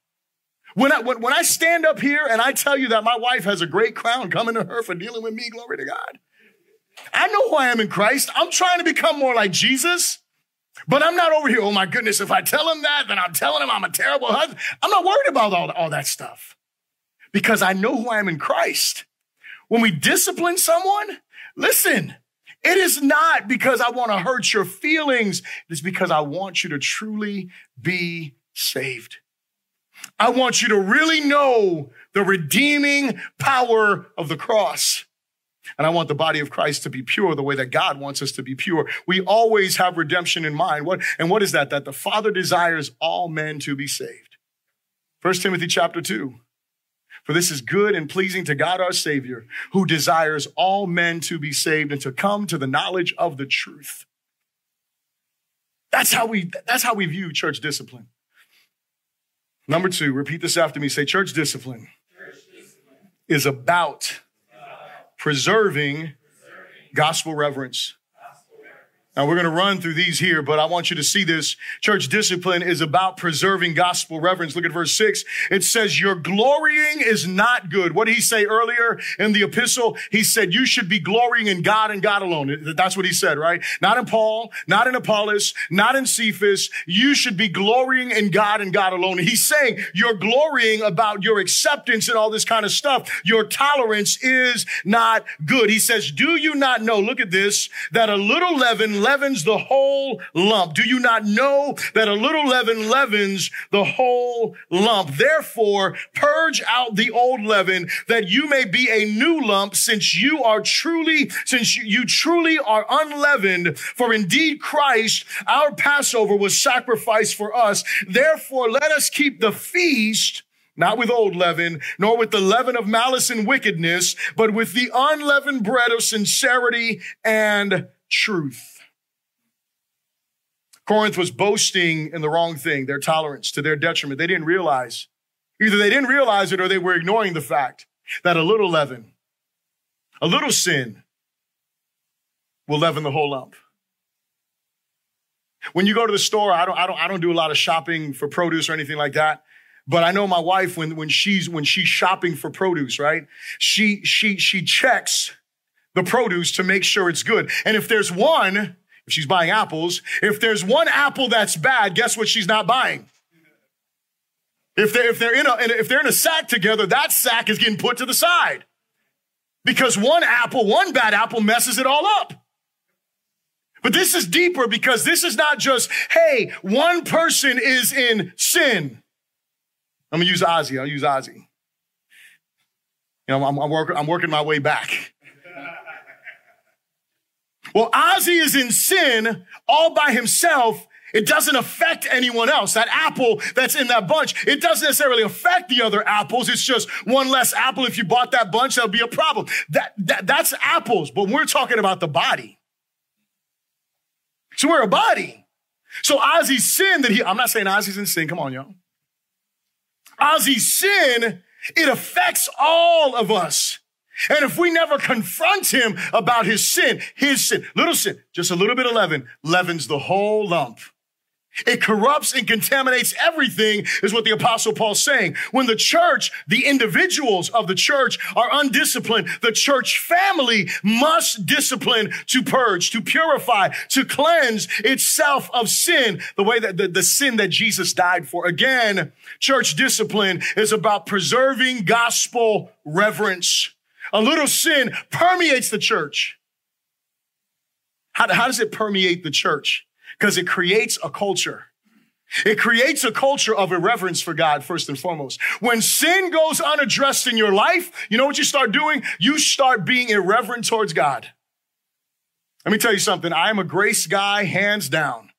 When I, when, when I stand up here and I tell you that my wife has a great crown coming to her for dealing with me, glory to God. I know who I am in Christ. I'm trying to become more like Jesus. But I'm not over here, oh my goodness, if I tell him that, then I'm telling him I'm a terrible husband. I'm not worried about all, all that stuff because I know who I am in Christ. When we discipline someone, listen, it is not because I want to hurt your feelings. It's because I want you to truly be saved. I want you to really know the redeeming power of the cross. And I want the body of Christ to be pure the way that God wants us to be pure. We always have redemption in mind. What, and what is that? That the Father desires all men to be saved. First Timothy chapter 2. For this is good and pleasing to God our Savior, who desires all men to be saved and to come to the knowledge of the truth. That's how we, that's how we view church discipline. Number two, repeat this after me. Say, church discipline, church discipline. is about preserving gospel reverence. Now we're going to run through these here, but I want you to see this. Church discipline is about preserving gospel reverence. Look at verse six. It says, your glorying is not good. What did he say earlier in the epistle? He said, you should be glorying in God and God alone. That's what he said, right? Not in Paul, not in Apollos, not in Cephas. You should be glorying in God and God alone. He's saying you're glorying about your acceptance and all this kind of stuff. Your tolerance is not good. He says, do you not know? Look at this, that a little leaven leavens the whole lump. Do you not know that a little leaven leavens the whole lump? Therefore, purge out the old leaven that you may be a new lump since you are truly, since you truly are unleavened. For indeed Christ, our Passover was sacrificed for us. Therefore, let us keep the feast not with old leaven, nor with the leaven of malice and wickedness, but with the unleavened bread of sincerity and truth. Corinth was boasting in the wrong thing, their tolerance to their detriment. They didn't realize. Either they didn't realize it or they were ignoring the fact that a little leaven, a little sin will leaven the whole lump. When you go to the store, I don't, I don't, I don't do a lot of shopping for produce or anything like that. But I know my wife when, when she's, when she's shopping for produce, right? She, she, she checks the produce to make sure it's good. And if there's one if she's buying apples, if there's one apple that's bad, guess what she's not buying? If they're, if they're in a, if they're in a sack together, that sack is getting put to the side. Because one apple, one bad apple messes it all up. But this is deeper because this is not just, hey, one person is in sin. I'm gonna use Ozzy. I'll use Ozzy. You know, I'm, I'm, work, I'm working my way back. Well, Ozzy is in sin all by himself. It doesn't affect anyone else. That apple that's in that bunch, it doesn't necessarily affect the other apples. It's just one less apple. If you bought that bunch, that'll be a problem. That, that that's apples, but we're talking about the body. So we're a body. So Ozzy's sin that he, I'm not saying Ozzy's in sin. Come on, y'all. Ozzy's sin, it affects all of us. And if we never confront him about his sin, his sin, little sin, just a little bit of leaven, leavens the whole lump. It corrupts and contaminates everything is what the apostle Paul's saying. When the church, the individuals of the church are undisciplined, the church family must discipline to purge, to purify, to cleanse itself of sin, the way that the, the sin that Jesus died for. Again, church discipline is about preserving gospel reverence. A little sin permeates the church. How, how does it permeate the church? Because it creates a culture. It creates a culture of irreverence for God, first and foremost. When sin goes unaddressed in your life, you know what you start doing? You start being irreverent towards God. Let me tell you something. I am a grace guy, hands down.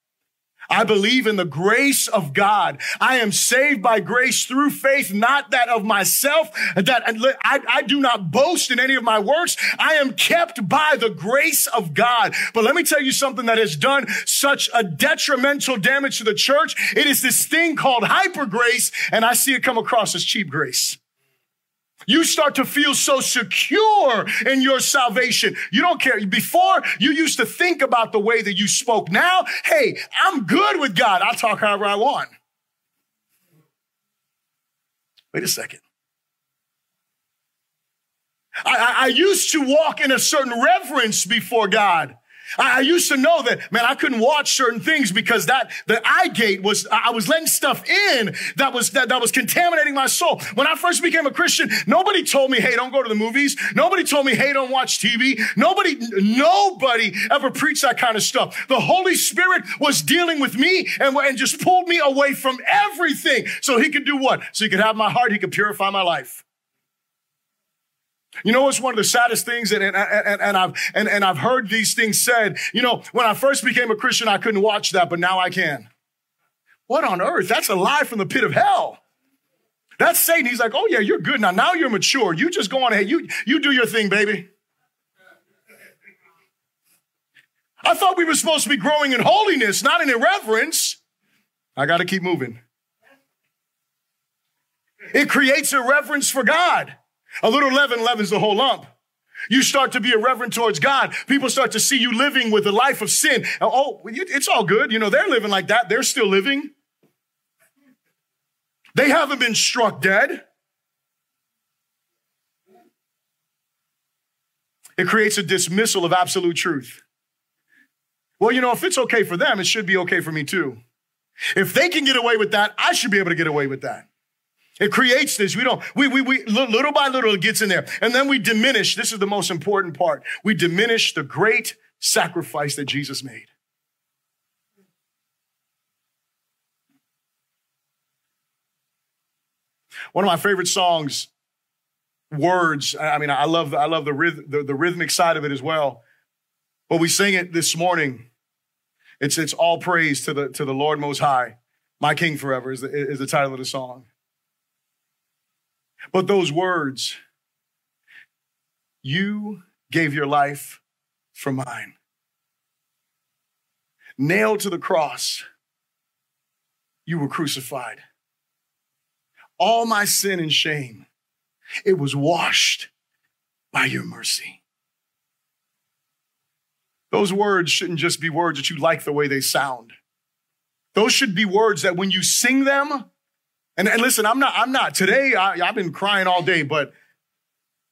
I believe in the grace of God. I am saved by grace through faith, not that of myself. That I, I, do not boast in any of my works. I am kept by the grace of God. But let me tell you something that has done such a detrimental damage to the church. It is this thing called hyper grace, and I see it come across as cheap grace. You start to feel so secure in your salvation. You don't care. Before, you used to think about the way that you spoke. Now, hey, I'm good with God. I'll talk however I want. Wait a second. I, I, used to walk in a certain reverence before God. I used to know that, man, I couldn't watch certain things because that, the eye gate was, I was letting stuff in that was, that, that was contaminating my soul. When I first became a Christian, nobody told me, hey, don't go to the movies. Nobody told me, hey, don't watch TV. Nobody, nobody ever preached that kind of stuff. The Holy Spirit was dealing with me and, and just pulled me away from everything so he could do what? So he could have my heart. He could purify my life. You know what's one of the saddest things, and, and, and, and, I've and, and I've heard these things said. You know, when I first became a Christian, I couldn't watch that, but now I can. What on earth? That's a lie from the pit of hell. That's Satan. He's like, oh yeah, you're good now. Now you're mature. You just go on ahead. You you do your thing, baby. I thought we were supposed to be growing in holiness, not in irreverence. I got to keep moving. It creates a reverence for God. A little leaven leavens the whole lump. You start to be irreverent towards God. People start to see you living with a life of sin. Oh, it's all good. You know, they're living like that. They're still living. They haven't been struck dead. It creates a dismissal of absolute truth. Well, you know, if it's okay for them, it should be okay for me too. If they can get away with that, I should be able to get away with that. It creates this. We don't, we, we, we, little by little, it gets in there. And then we diminish. This is the most important part. We diminish the great sacrifice that Jesus made. One of my favorite songs, words. I mean, I love, I love the, ryth- the, the rhythmic side of it as well. But we sing it this morning. It's, it's all praise to the, to the Lord Most High. My King Forever is the, is the title of the song. But those words, you gave your life for mine. Nailed to the cross, you were crucified. All my sin and shame, it was washed by your mercy. Those words shouldn't just be words that you like the way they sound. Those should be words that when you sing them, and, and listen, I'm not, I'm not, today I, have been crying all day, but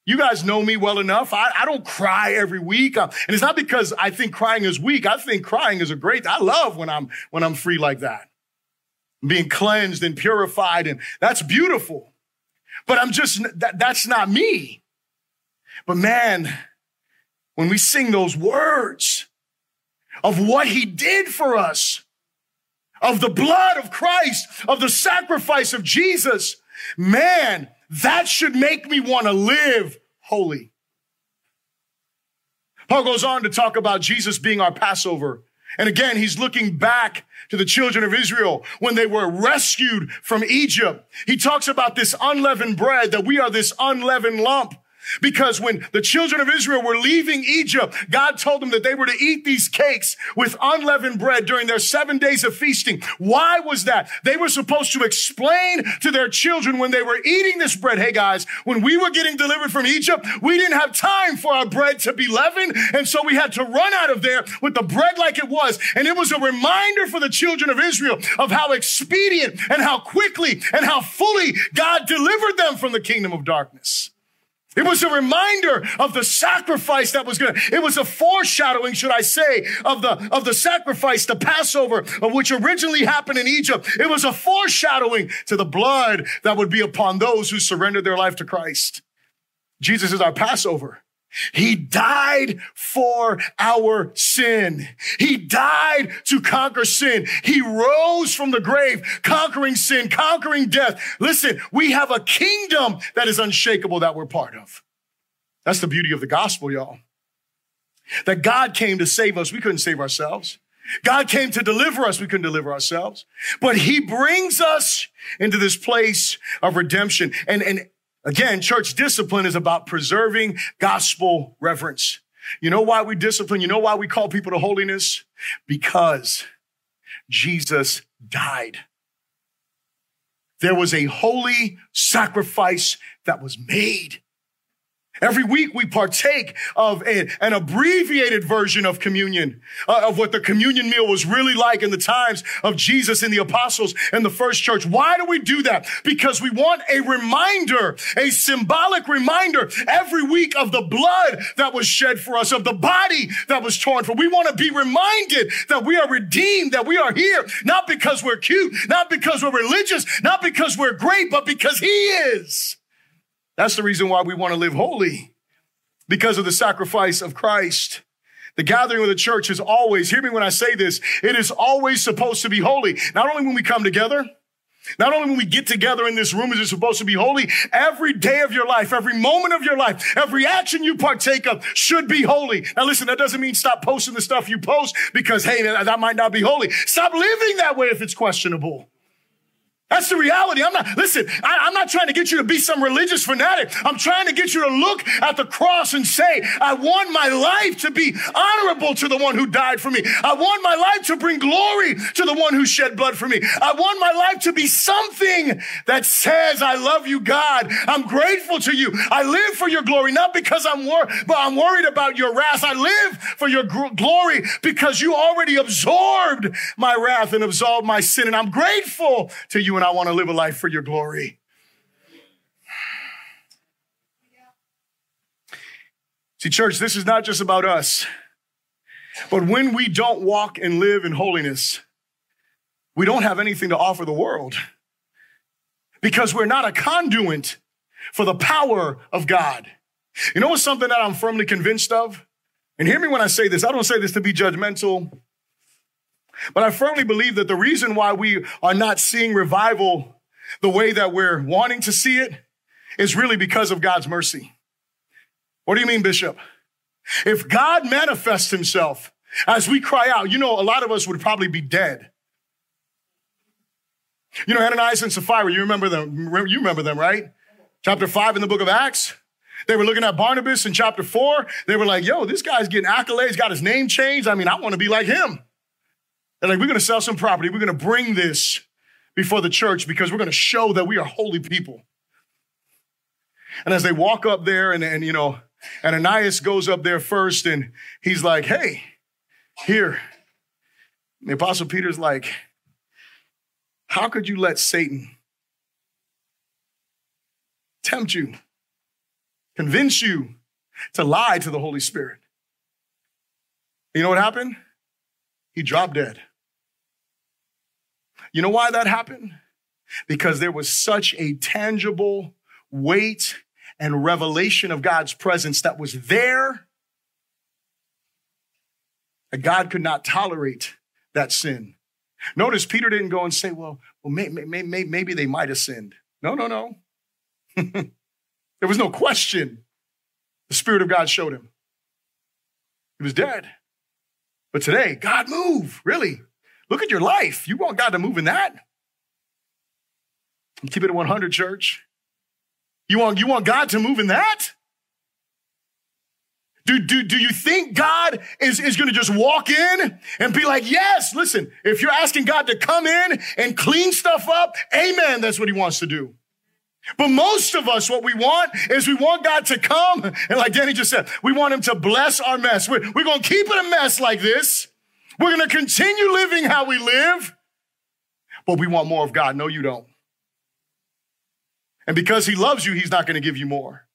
you guys know me well enough. I, I don't cry every week. Uh, and it's not because I think crying is weak. I think crying is a great, I love when I'm, when I'm free like that. Being cleansed and purified and that's beautiful. But I'm just, that, that's not me. But man, when we sing those words of what he did for us, of the blood of Christ, of the sacrifice of Jesus, man, that should make me want to live holy. Paul goes on to talk about Jesus being our Passover. And again, he's looking back to the children of Israel when they were rescued from Egypt. He talks about this unleavened bread, that we are this unleavened lump. Because when the children of Israel were leaving Egypt, God told them that they were to eat these cakes with unleavened bread during their seven days of feasting. Why was that? They were supposed to explain to their children when they were eating this bread, hey guys, when we were getting delivered from Egypt, we didn't have time for our bread to be leavened. And so we had to run out of there with the bread like it was. And it was a reminder for the children of Israel of how expedient and how quickly and how fully God delivered them from the kingdom of darkness. It was a reminder of the sacrifice that was going to, it was a foreshadowing, should I say, of the, of the sacrifice, the Passover, of which originally happened in Egypt. It was a foreshadowing to the blood that would be upon those who surrendered their life to Christ. Jesus is our Passover. He died for our sin. He died to conquer sin. He rose from the grave, conquering sin, conquering death. Listen, we have a kingdom that is unshakable that we're part of. That's the beauty of the gospel, y'all. That God came to save us. We couldn't save ourselves. God came to deliver us. We couldn't deliver ourselves. But he brings us into this place of redemption. And, and Again, church discipline is about preserving gospel reverence. You know why we discipline? You know why we call people to holiness? Because Jesus died. there was a holy sacrifice that was made. Every week we partake of a, an abbreviated version of communion, uh, of what the communion meal was really like in the times of Jesus and the apostles and the first church. Why do we do that? Because we want a reminder, a symbolic reminder every week of the blood that was shed for us, of the body that was torn for. We want to be reminded that we are redeemed, that we are here, not because we're cute, not because we're religious, not because we're great, but because he is. That's the reason why we want to live holy because of the sacrifice of Christ. The gathering of the church is always, hear me when I say this, it is always supposed to be holy. Not only when we come together, not only when we get together in this room is it supposed to be holy, every day of your life, every moment of your life, every action you partake of should be holy. Now listen, that doesn't mean stop posting the stuff you post because, hey, that might not be holy. Stop living that way if it's questionable. That's the reality. I'm not, listen, I, am not trying to get you to be some religious fanatic. I'm trying to get you to look at the cross and say, I want my life to be honorable to the one who died for me. I want my life to bring glory to the one who shed blood for me. I want my life to be something that says, I love you, God. I'm grateful to you. I live for your glory, not because I'm wor- but I'm worried about your wrath. I live for your gr- glory because you already absorbed my wrath and absolved my sin. And I'm grateful to you and I want to live a life for your glory. See, church, this is not just about us. But when we don't walk and live in holiness, we don't have anything to offer the world because we're not a conduit for the power of God. You know what's something that I'm firmly convinced of? And hear me when I say this. I don't say this to be judgmental. But I firmly believe that the reason why we are not seeing revival the way that we're wanting to see it is really because of God's mercy. What do you mean, Bishop? If God manifests himself as we cry out, you know, a lot of us would probably be dead. You know, Ananias and Sapphira, you remember them, you remember them, right? Chapter five in the book of Acts. They were looking at Barnabas in chapter four. They were like, yo, this guy's getting accolades, got his name changed. I mean, I want to be like him. They're like, we're going to sell some property. We're going to bring this before the church because we're going to show that we are holy people. And as they walk up there and, and you know, and Ananias goes up there first and he's like, hey, here. And the apostle Peter's like, how could you let Satan tempt you, convince you to lie to the Holy Spirit? You know what happened? He dropped dead. You know why that happened? Because there was such a tangible weight and revelation of God's presence that was there that God could not tolerate that sin. Notice Peter didn't go and say, well, well may, may, may, maybe they might have sinned. No, no, no. there was no question. The Spirit of God showed him. He was dead. But today, God move, really. Look at your life. You want God to move in that? Keep it at 100, church. You want, you want God to move in that? Do, do, do you think God is, is going to just walk in and be like, yes, listen, if you're asking God to come in and clean stuff up, amen, that's what he wants to do. But most of us, what we want is we want God to come. And like Danny just said, we want him to bless our mess. We're, we're going to keep it a mess like this. We're going to continue living how we live, but we want more of God. No, you don't. And because he loves you, he's not going to give you more.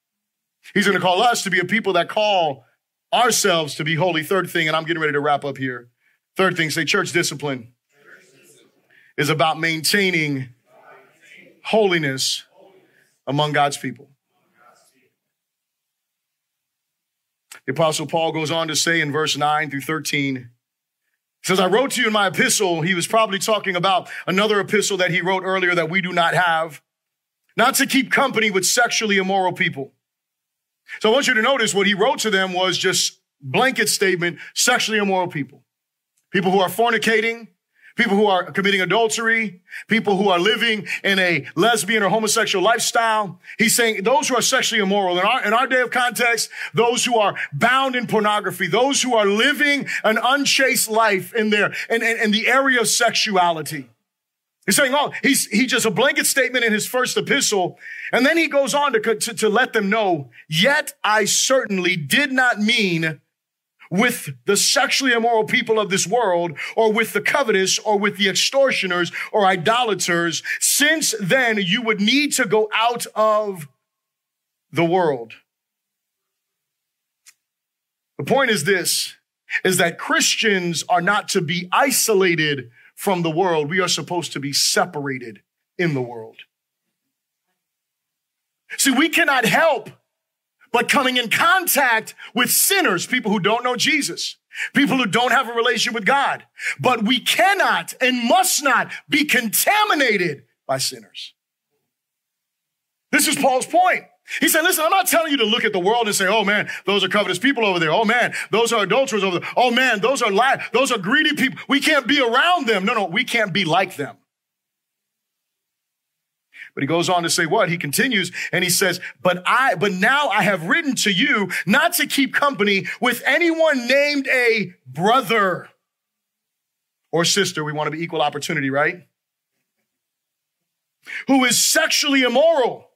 He's going to call us to be a people that call ourselves to be holy. Third thing, and I'm getting ready to wrap up here. Third thing, say church discipline is about maintaining holiness among God's people. The apostle Paul goes on to say in verse 9 through 13, says, I wrote to you in my epistle. He was probably talking about another epistle that he wrote earlier that we do not have, not to keep company with sexually immoral people. So I want you to notice what he wrote to them was just blanket statement, sexually immoral people. People who are fornicating, people who are committing adultery, people who are living in a lesbian or homosexual lifestyle. He's saying those who are sexually immoral in our, in our day of context, those who are bound in pornography, those who are living an unchaste life in their, in, in, in the area of sexuality. He's saying, oh, he's, he just a blanket statement in his first epistle. And then he goes on to, to, to let them know, yet I certainly did not mean with the sexually immoral people of this world or with the covetous or with the extortioners or idolaters. Since then you would need to go out of the world. The point is this, is that Christians are not to be isolated from the world. We are supposed to be separated in the world. See, we cannot help but coming in contact with sinners, people who don't know Jesus, people who don't have a relationship with God. But we cannot and must not be contaminated by sinners. This is Paul's point. He said, listen, I'm not telling you to look at the world and say, oh man, those are covetous people over there. Oh man, those are adulterers over there. Oh man, those are li- those are greedy people. We can't be around them. No, no, we can't be like them. But he goes on to say what? He continues and he says, but I, but now I have written to you not to keep company with anyone named a brother or sister. We want to be equal opportunity, right? Who is sexually immoral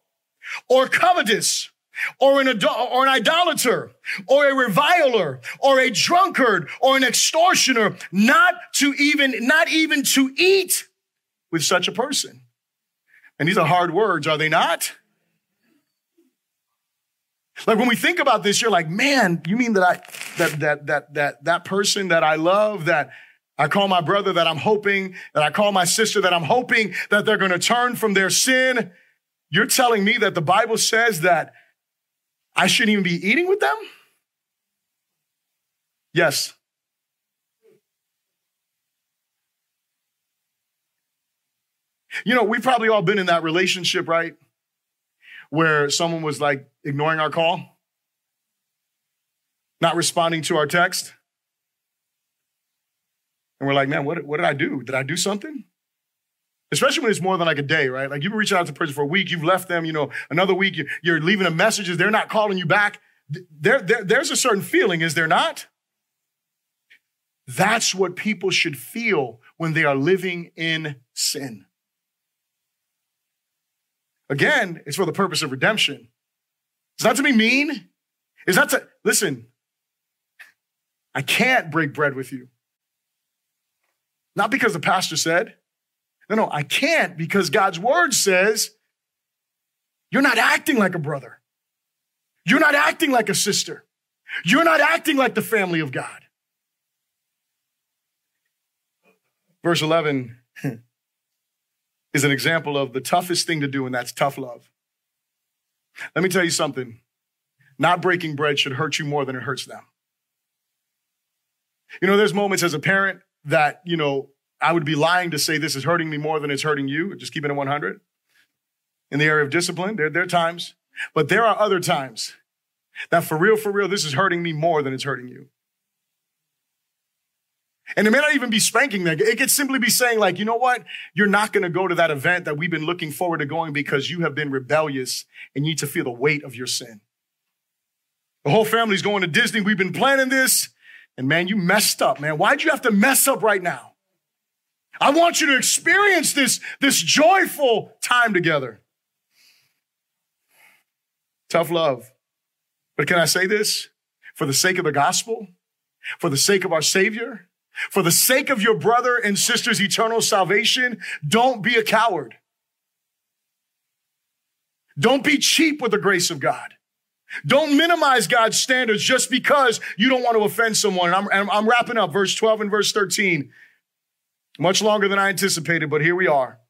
or covetous or an, or an idolater or a reviler or a drunkard or an extortioner, not to even, not even to eat with such a person. And these are hard words, are they not? Like when we think about this, you're like, man, you mean that I that that that that that person that I love, that I call my brother, that I'm hoping, that I call my sister, that I'm hoping that they're gonna turn from their sin you're telling me that the Bible says that I shouldn't even be eating with them? Yes. You know, we've probably all been in that relationship, right? Where someone was like ignoring our call, not responding to our text. And we're like, man, what, what did I do? Did I do something? especially when it's more than like a day, right? Like you've been reaching out to person for a week, you've left them, you know, another week, you're leaving them messages, they're not calling you back. There, there, there's a certain feeling, is there not? That's what people should feel when they are living in sin. Again, it's for the purpose of redemption. It's not to be mean. It's not to, listen, I can't break bread with you. Not because the pastor said, no, no, I can't because God's word says you're not acting like a brother. You're not acting like a sister. You're not acting like the family of God. Verse 11 is an example of the toughest thing to do, and that's tough love. Let me tell you something. Not breaking bread should hurt you more than it hurts them. You know, there's moments as a parent that, you know, I would be lying to say this is hurting me more than it's hurting you, just keeping it 100. In the area of discipline, there, there are times, but there are other times that for real, for real, this is hurting me more than it's hurting you. And it may not even be spanking that. It could simply be saying, like, you know what? You're not going to go to that event that we've been looking forward to going because you have been rebellious and you need to feel the weight of your sin. The whole family's going to Disney. We've been planning this. And man, you messed up, man. Why'd you have to mess up right now? I want you to experience this, this joyful time together. Tough love. But can I say this? For the sake of the gospel, for the sake of our Savior, for the sake of your brother and sister's eternal salvation, don't be a coward. Don't be cheap with the grace of God. Don't minimize God's standards just because you don't want to offend someone. And I'm, I'm wrapping up verse 12 and verse 13. Much longer than I anticipated, but here we are.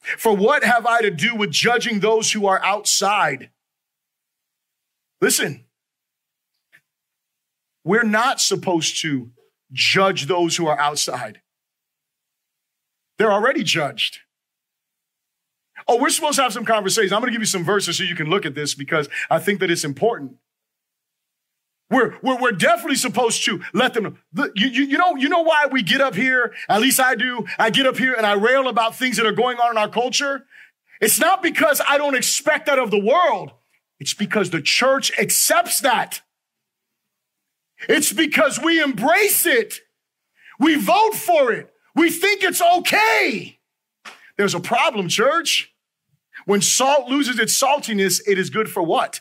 For what have I to do with judging those who are outside? Listen, we're not supposed to judge those who are outside. They're already judged. Oh, we're supposed to have some conversations. I'm going to give you some verses so you can look at this because I think that it's important. We're, we're, we're definitely supposed to let them know. You, you, you, know, you know why we get up here, at least I do, I get up here and I rail about things that are going on in our culture. It's not because I don't expect that of the world. It's because the church accepts that. It's because we embrace it. We vote for it. We think it's okay. There's a problem, church. When salt loses its saltiness, it is good for what?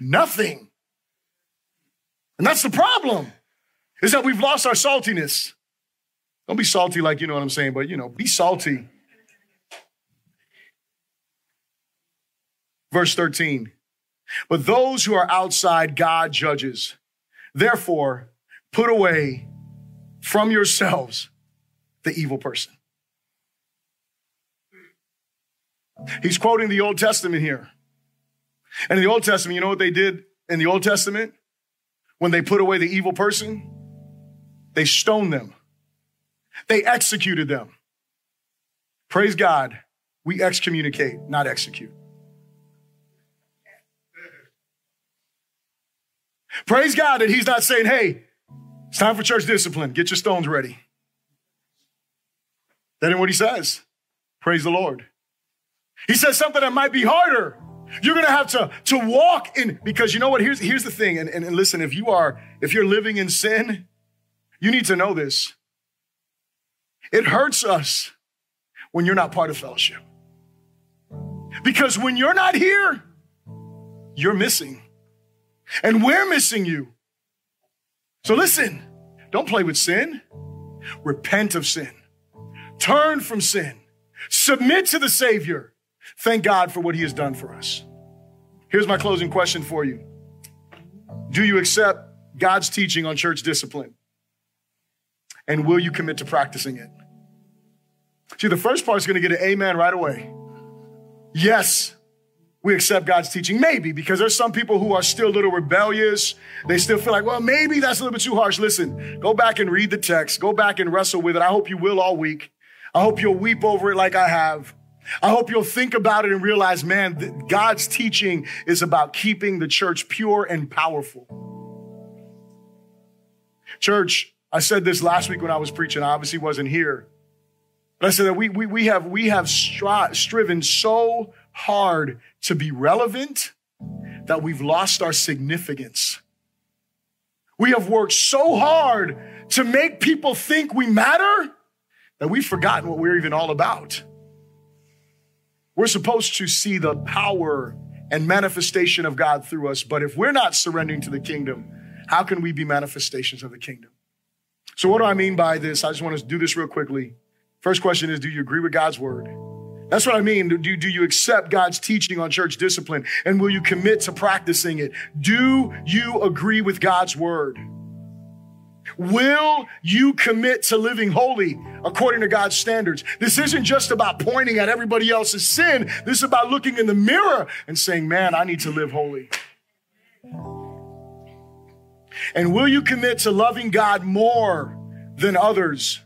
Nothing. And that's the problem, is that we've lost our saltiness. Don't be salty like you know what I'm saying, but you know, be salty. Verse 13. But those who are outside, God judges. Therefore, put away from yourselves the evil person. He's quoting the Old Testament here. And in the Old Testament, you know what they did in the Old Testament? When they put away the evil person, they stoned them, they executed them. Praise God, we excommunicate, not execute. Praise God that He's not saying, hey, it's time for church discipline. Get your stones ready. That ain't what He says. Praise the Lord. He says something that might be harder. You're gonna have to, to walk in, because you know what? Here's, here's the thing. And, and, and listen, if you are, if you're living in sin, you need to know this. It hurts us when you're not part of fellowship. Because when you're not here, you're missing. And we're missing you. So listen, don't play with sin. Repent of sin. Turn from sin. Submit to the Savior. Thank God for what He has done for us. Here's my closing question for you Do you accept God's teaching on church discipline? And will you commit to practicing it? See, the first part is going to get an amen right away. Yes, we accept God's teaching. Maybe, because there's some people who are still a little rebellious. They still feel like, well, maybe that's a little bit too harsh. Listen, go back and read the text. Go back and wrestle with it. I hope you will all week. I hope you'll weep over it like I have. I hope you'll think about it and realize, man, God's teaching is about keeping the church pure and powerful. Church, I said this last week when I was preaching. I obviously wasn't here. But I said that we, we, we have, we have stri- striven so hard to be relevant that we've lost our significance. We have worked so hard to make people think we matter that we've forgotten what we're even all about. We're supposed to see the power and manifestation of God through us, but if we're not surrendering to the kingdom, how can we be manifestations of the kingdom? So, what do I mean by this? I just want to do this real quickly. First question is Do you agree with God's word? That's what I mean. Do, do you accept God's teaching on church discipline? And will you commit to practicing it? Do you agree with God's word? Will you commit to living holy according to God's standards? This isn't just about pointing at everybody else's sin. This is about looking in the mirror and saying, man, I need to live holy. And will you commit to loving God more than others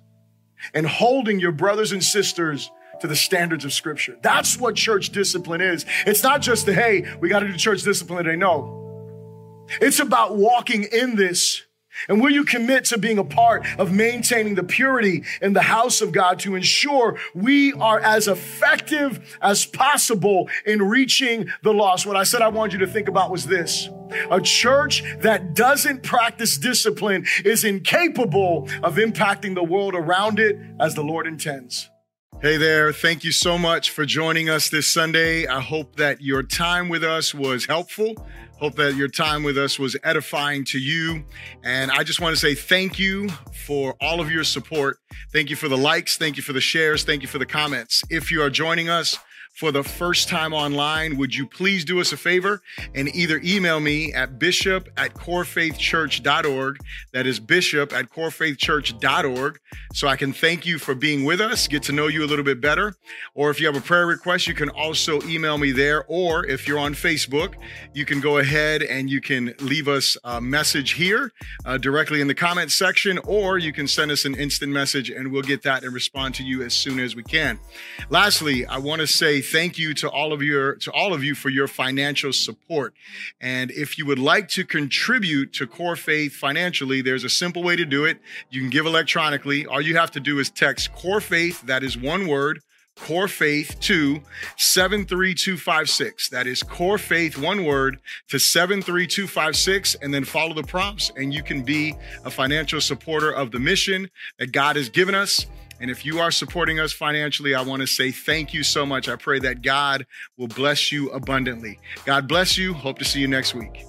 and holding your brothers and sisters to the standards of scripture. That's what church discipline is. It's not just the, hey, we got to do church discipline today. No. It's about walking in this. And will you commit to being a part of maintaining the purity in the house of God to ensure we are as effective as possible in reaching the lost? What I said I wanted you to think about was this. A church that doesn't practice discipline is incapable of impacting the world around it as the Lord intends. Hey there. Thank you so much for joining us this Sunday. I hope that your time with us was helpful. Hope that your time with us was edifying to you. And I just want to say thank you for all of your support. Thank you for the likes. Thank you for the shares. Thank you for the comments. If you are joining us, for the first time online, would you please do us a favor and either email me at bishop at corefaithchurch.org. That is bishop at corefaithchurch.org. So I can thank you for being with us, get to know you a little bit better. Or if you have a prayer request, you can also email me there. Or if you're on Facebook, you can go ahead and you can leave us a message here uh, directly in the comment section, or you can send us an instant message and we'll get that and respond to you as soon as we can. Lastly, I want to say thank you to all of your to all of you for your financial support. And if you would like to contribute to Core Faith financially, there's a simple way to do it. You can give electronically. All you have to do is text Core Faith, that is one word, Core Faith to 73256. That is Core Faith, one word, to 73256, and then follow the prompts, and you can be a financial supporter of the mission that God has given us And if you are supporting us financially, I want to say thank you so much. I pray that God will bless you abundantly. God bless you. Hope to see you next week.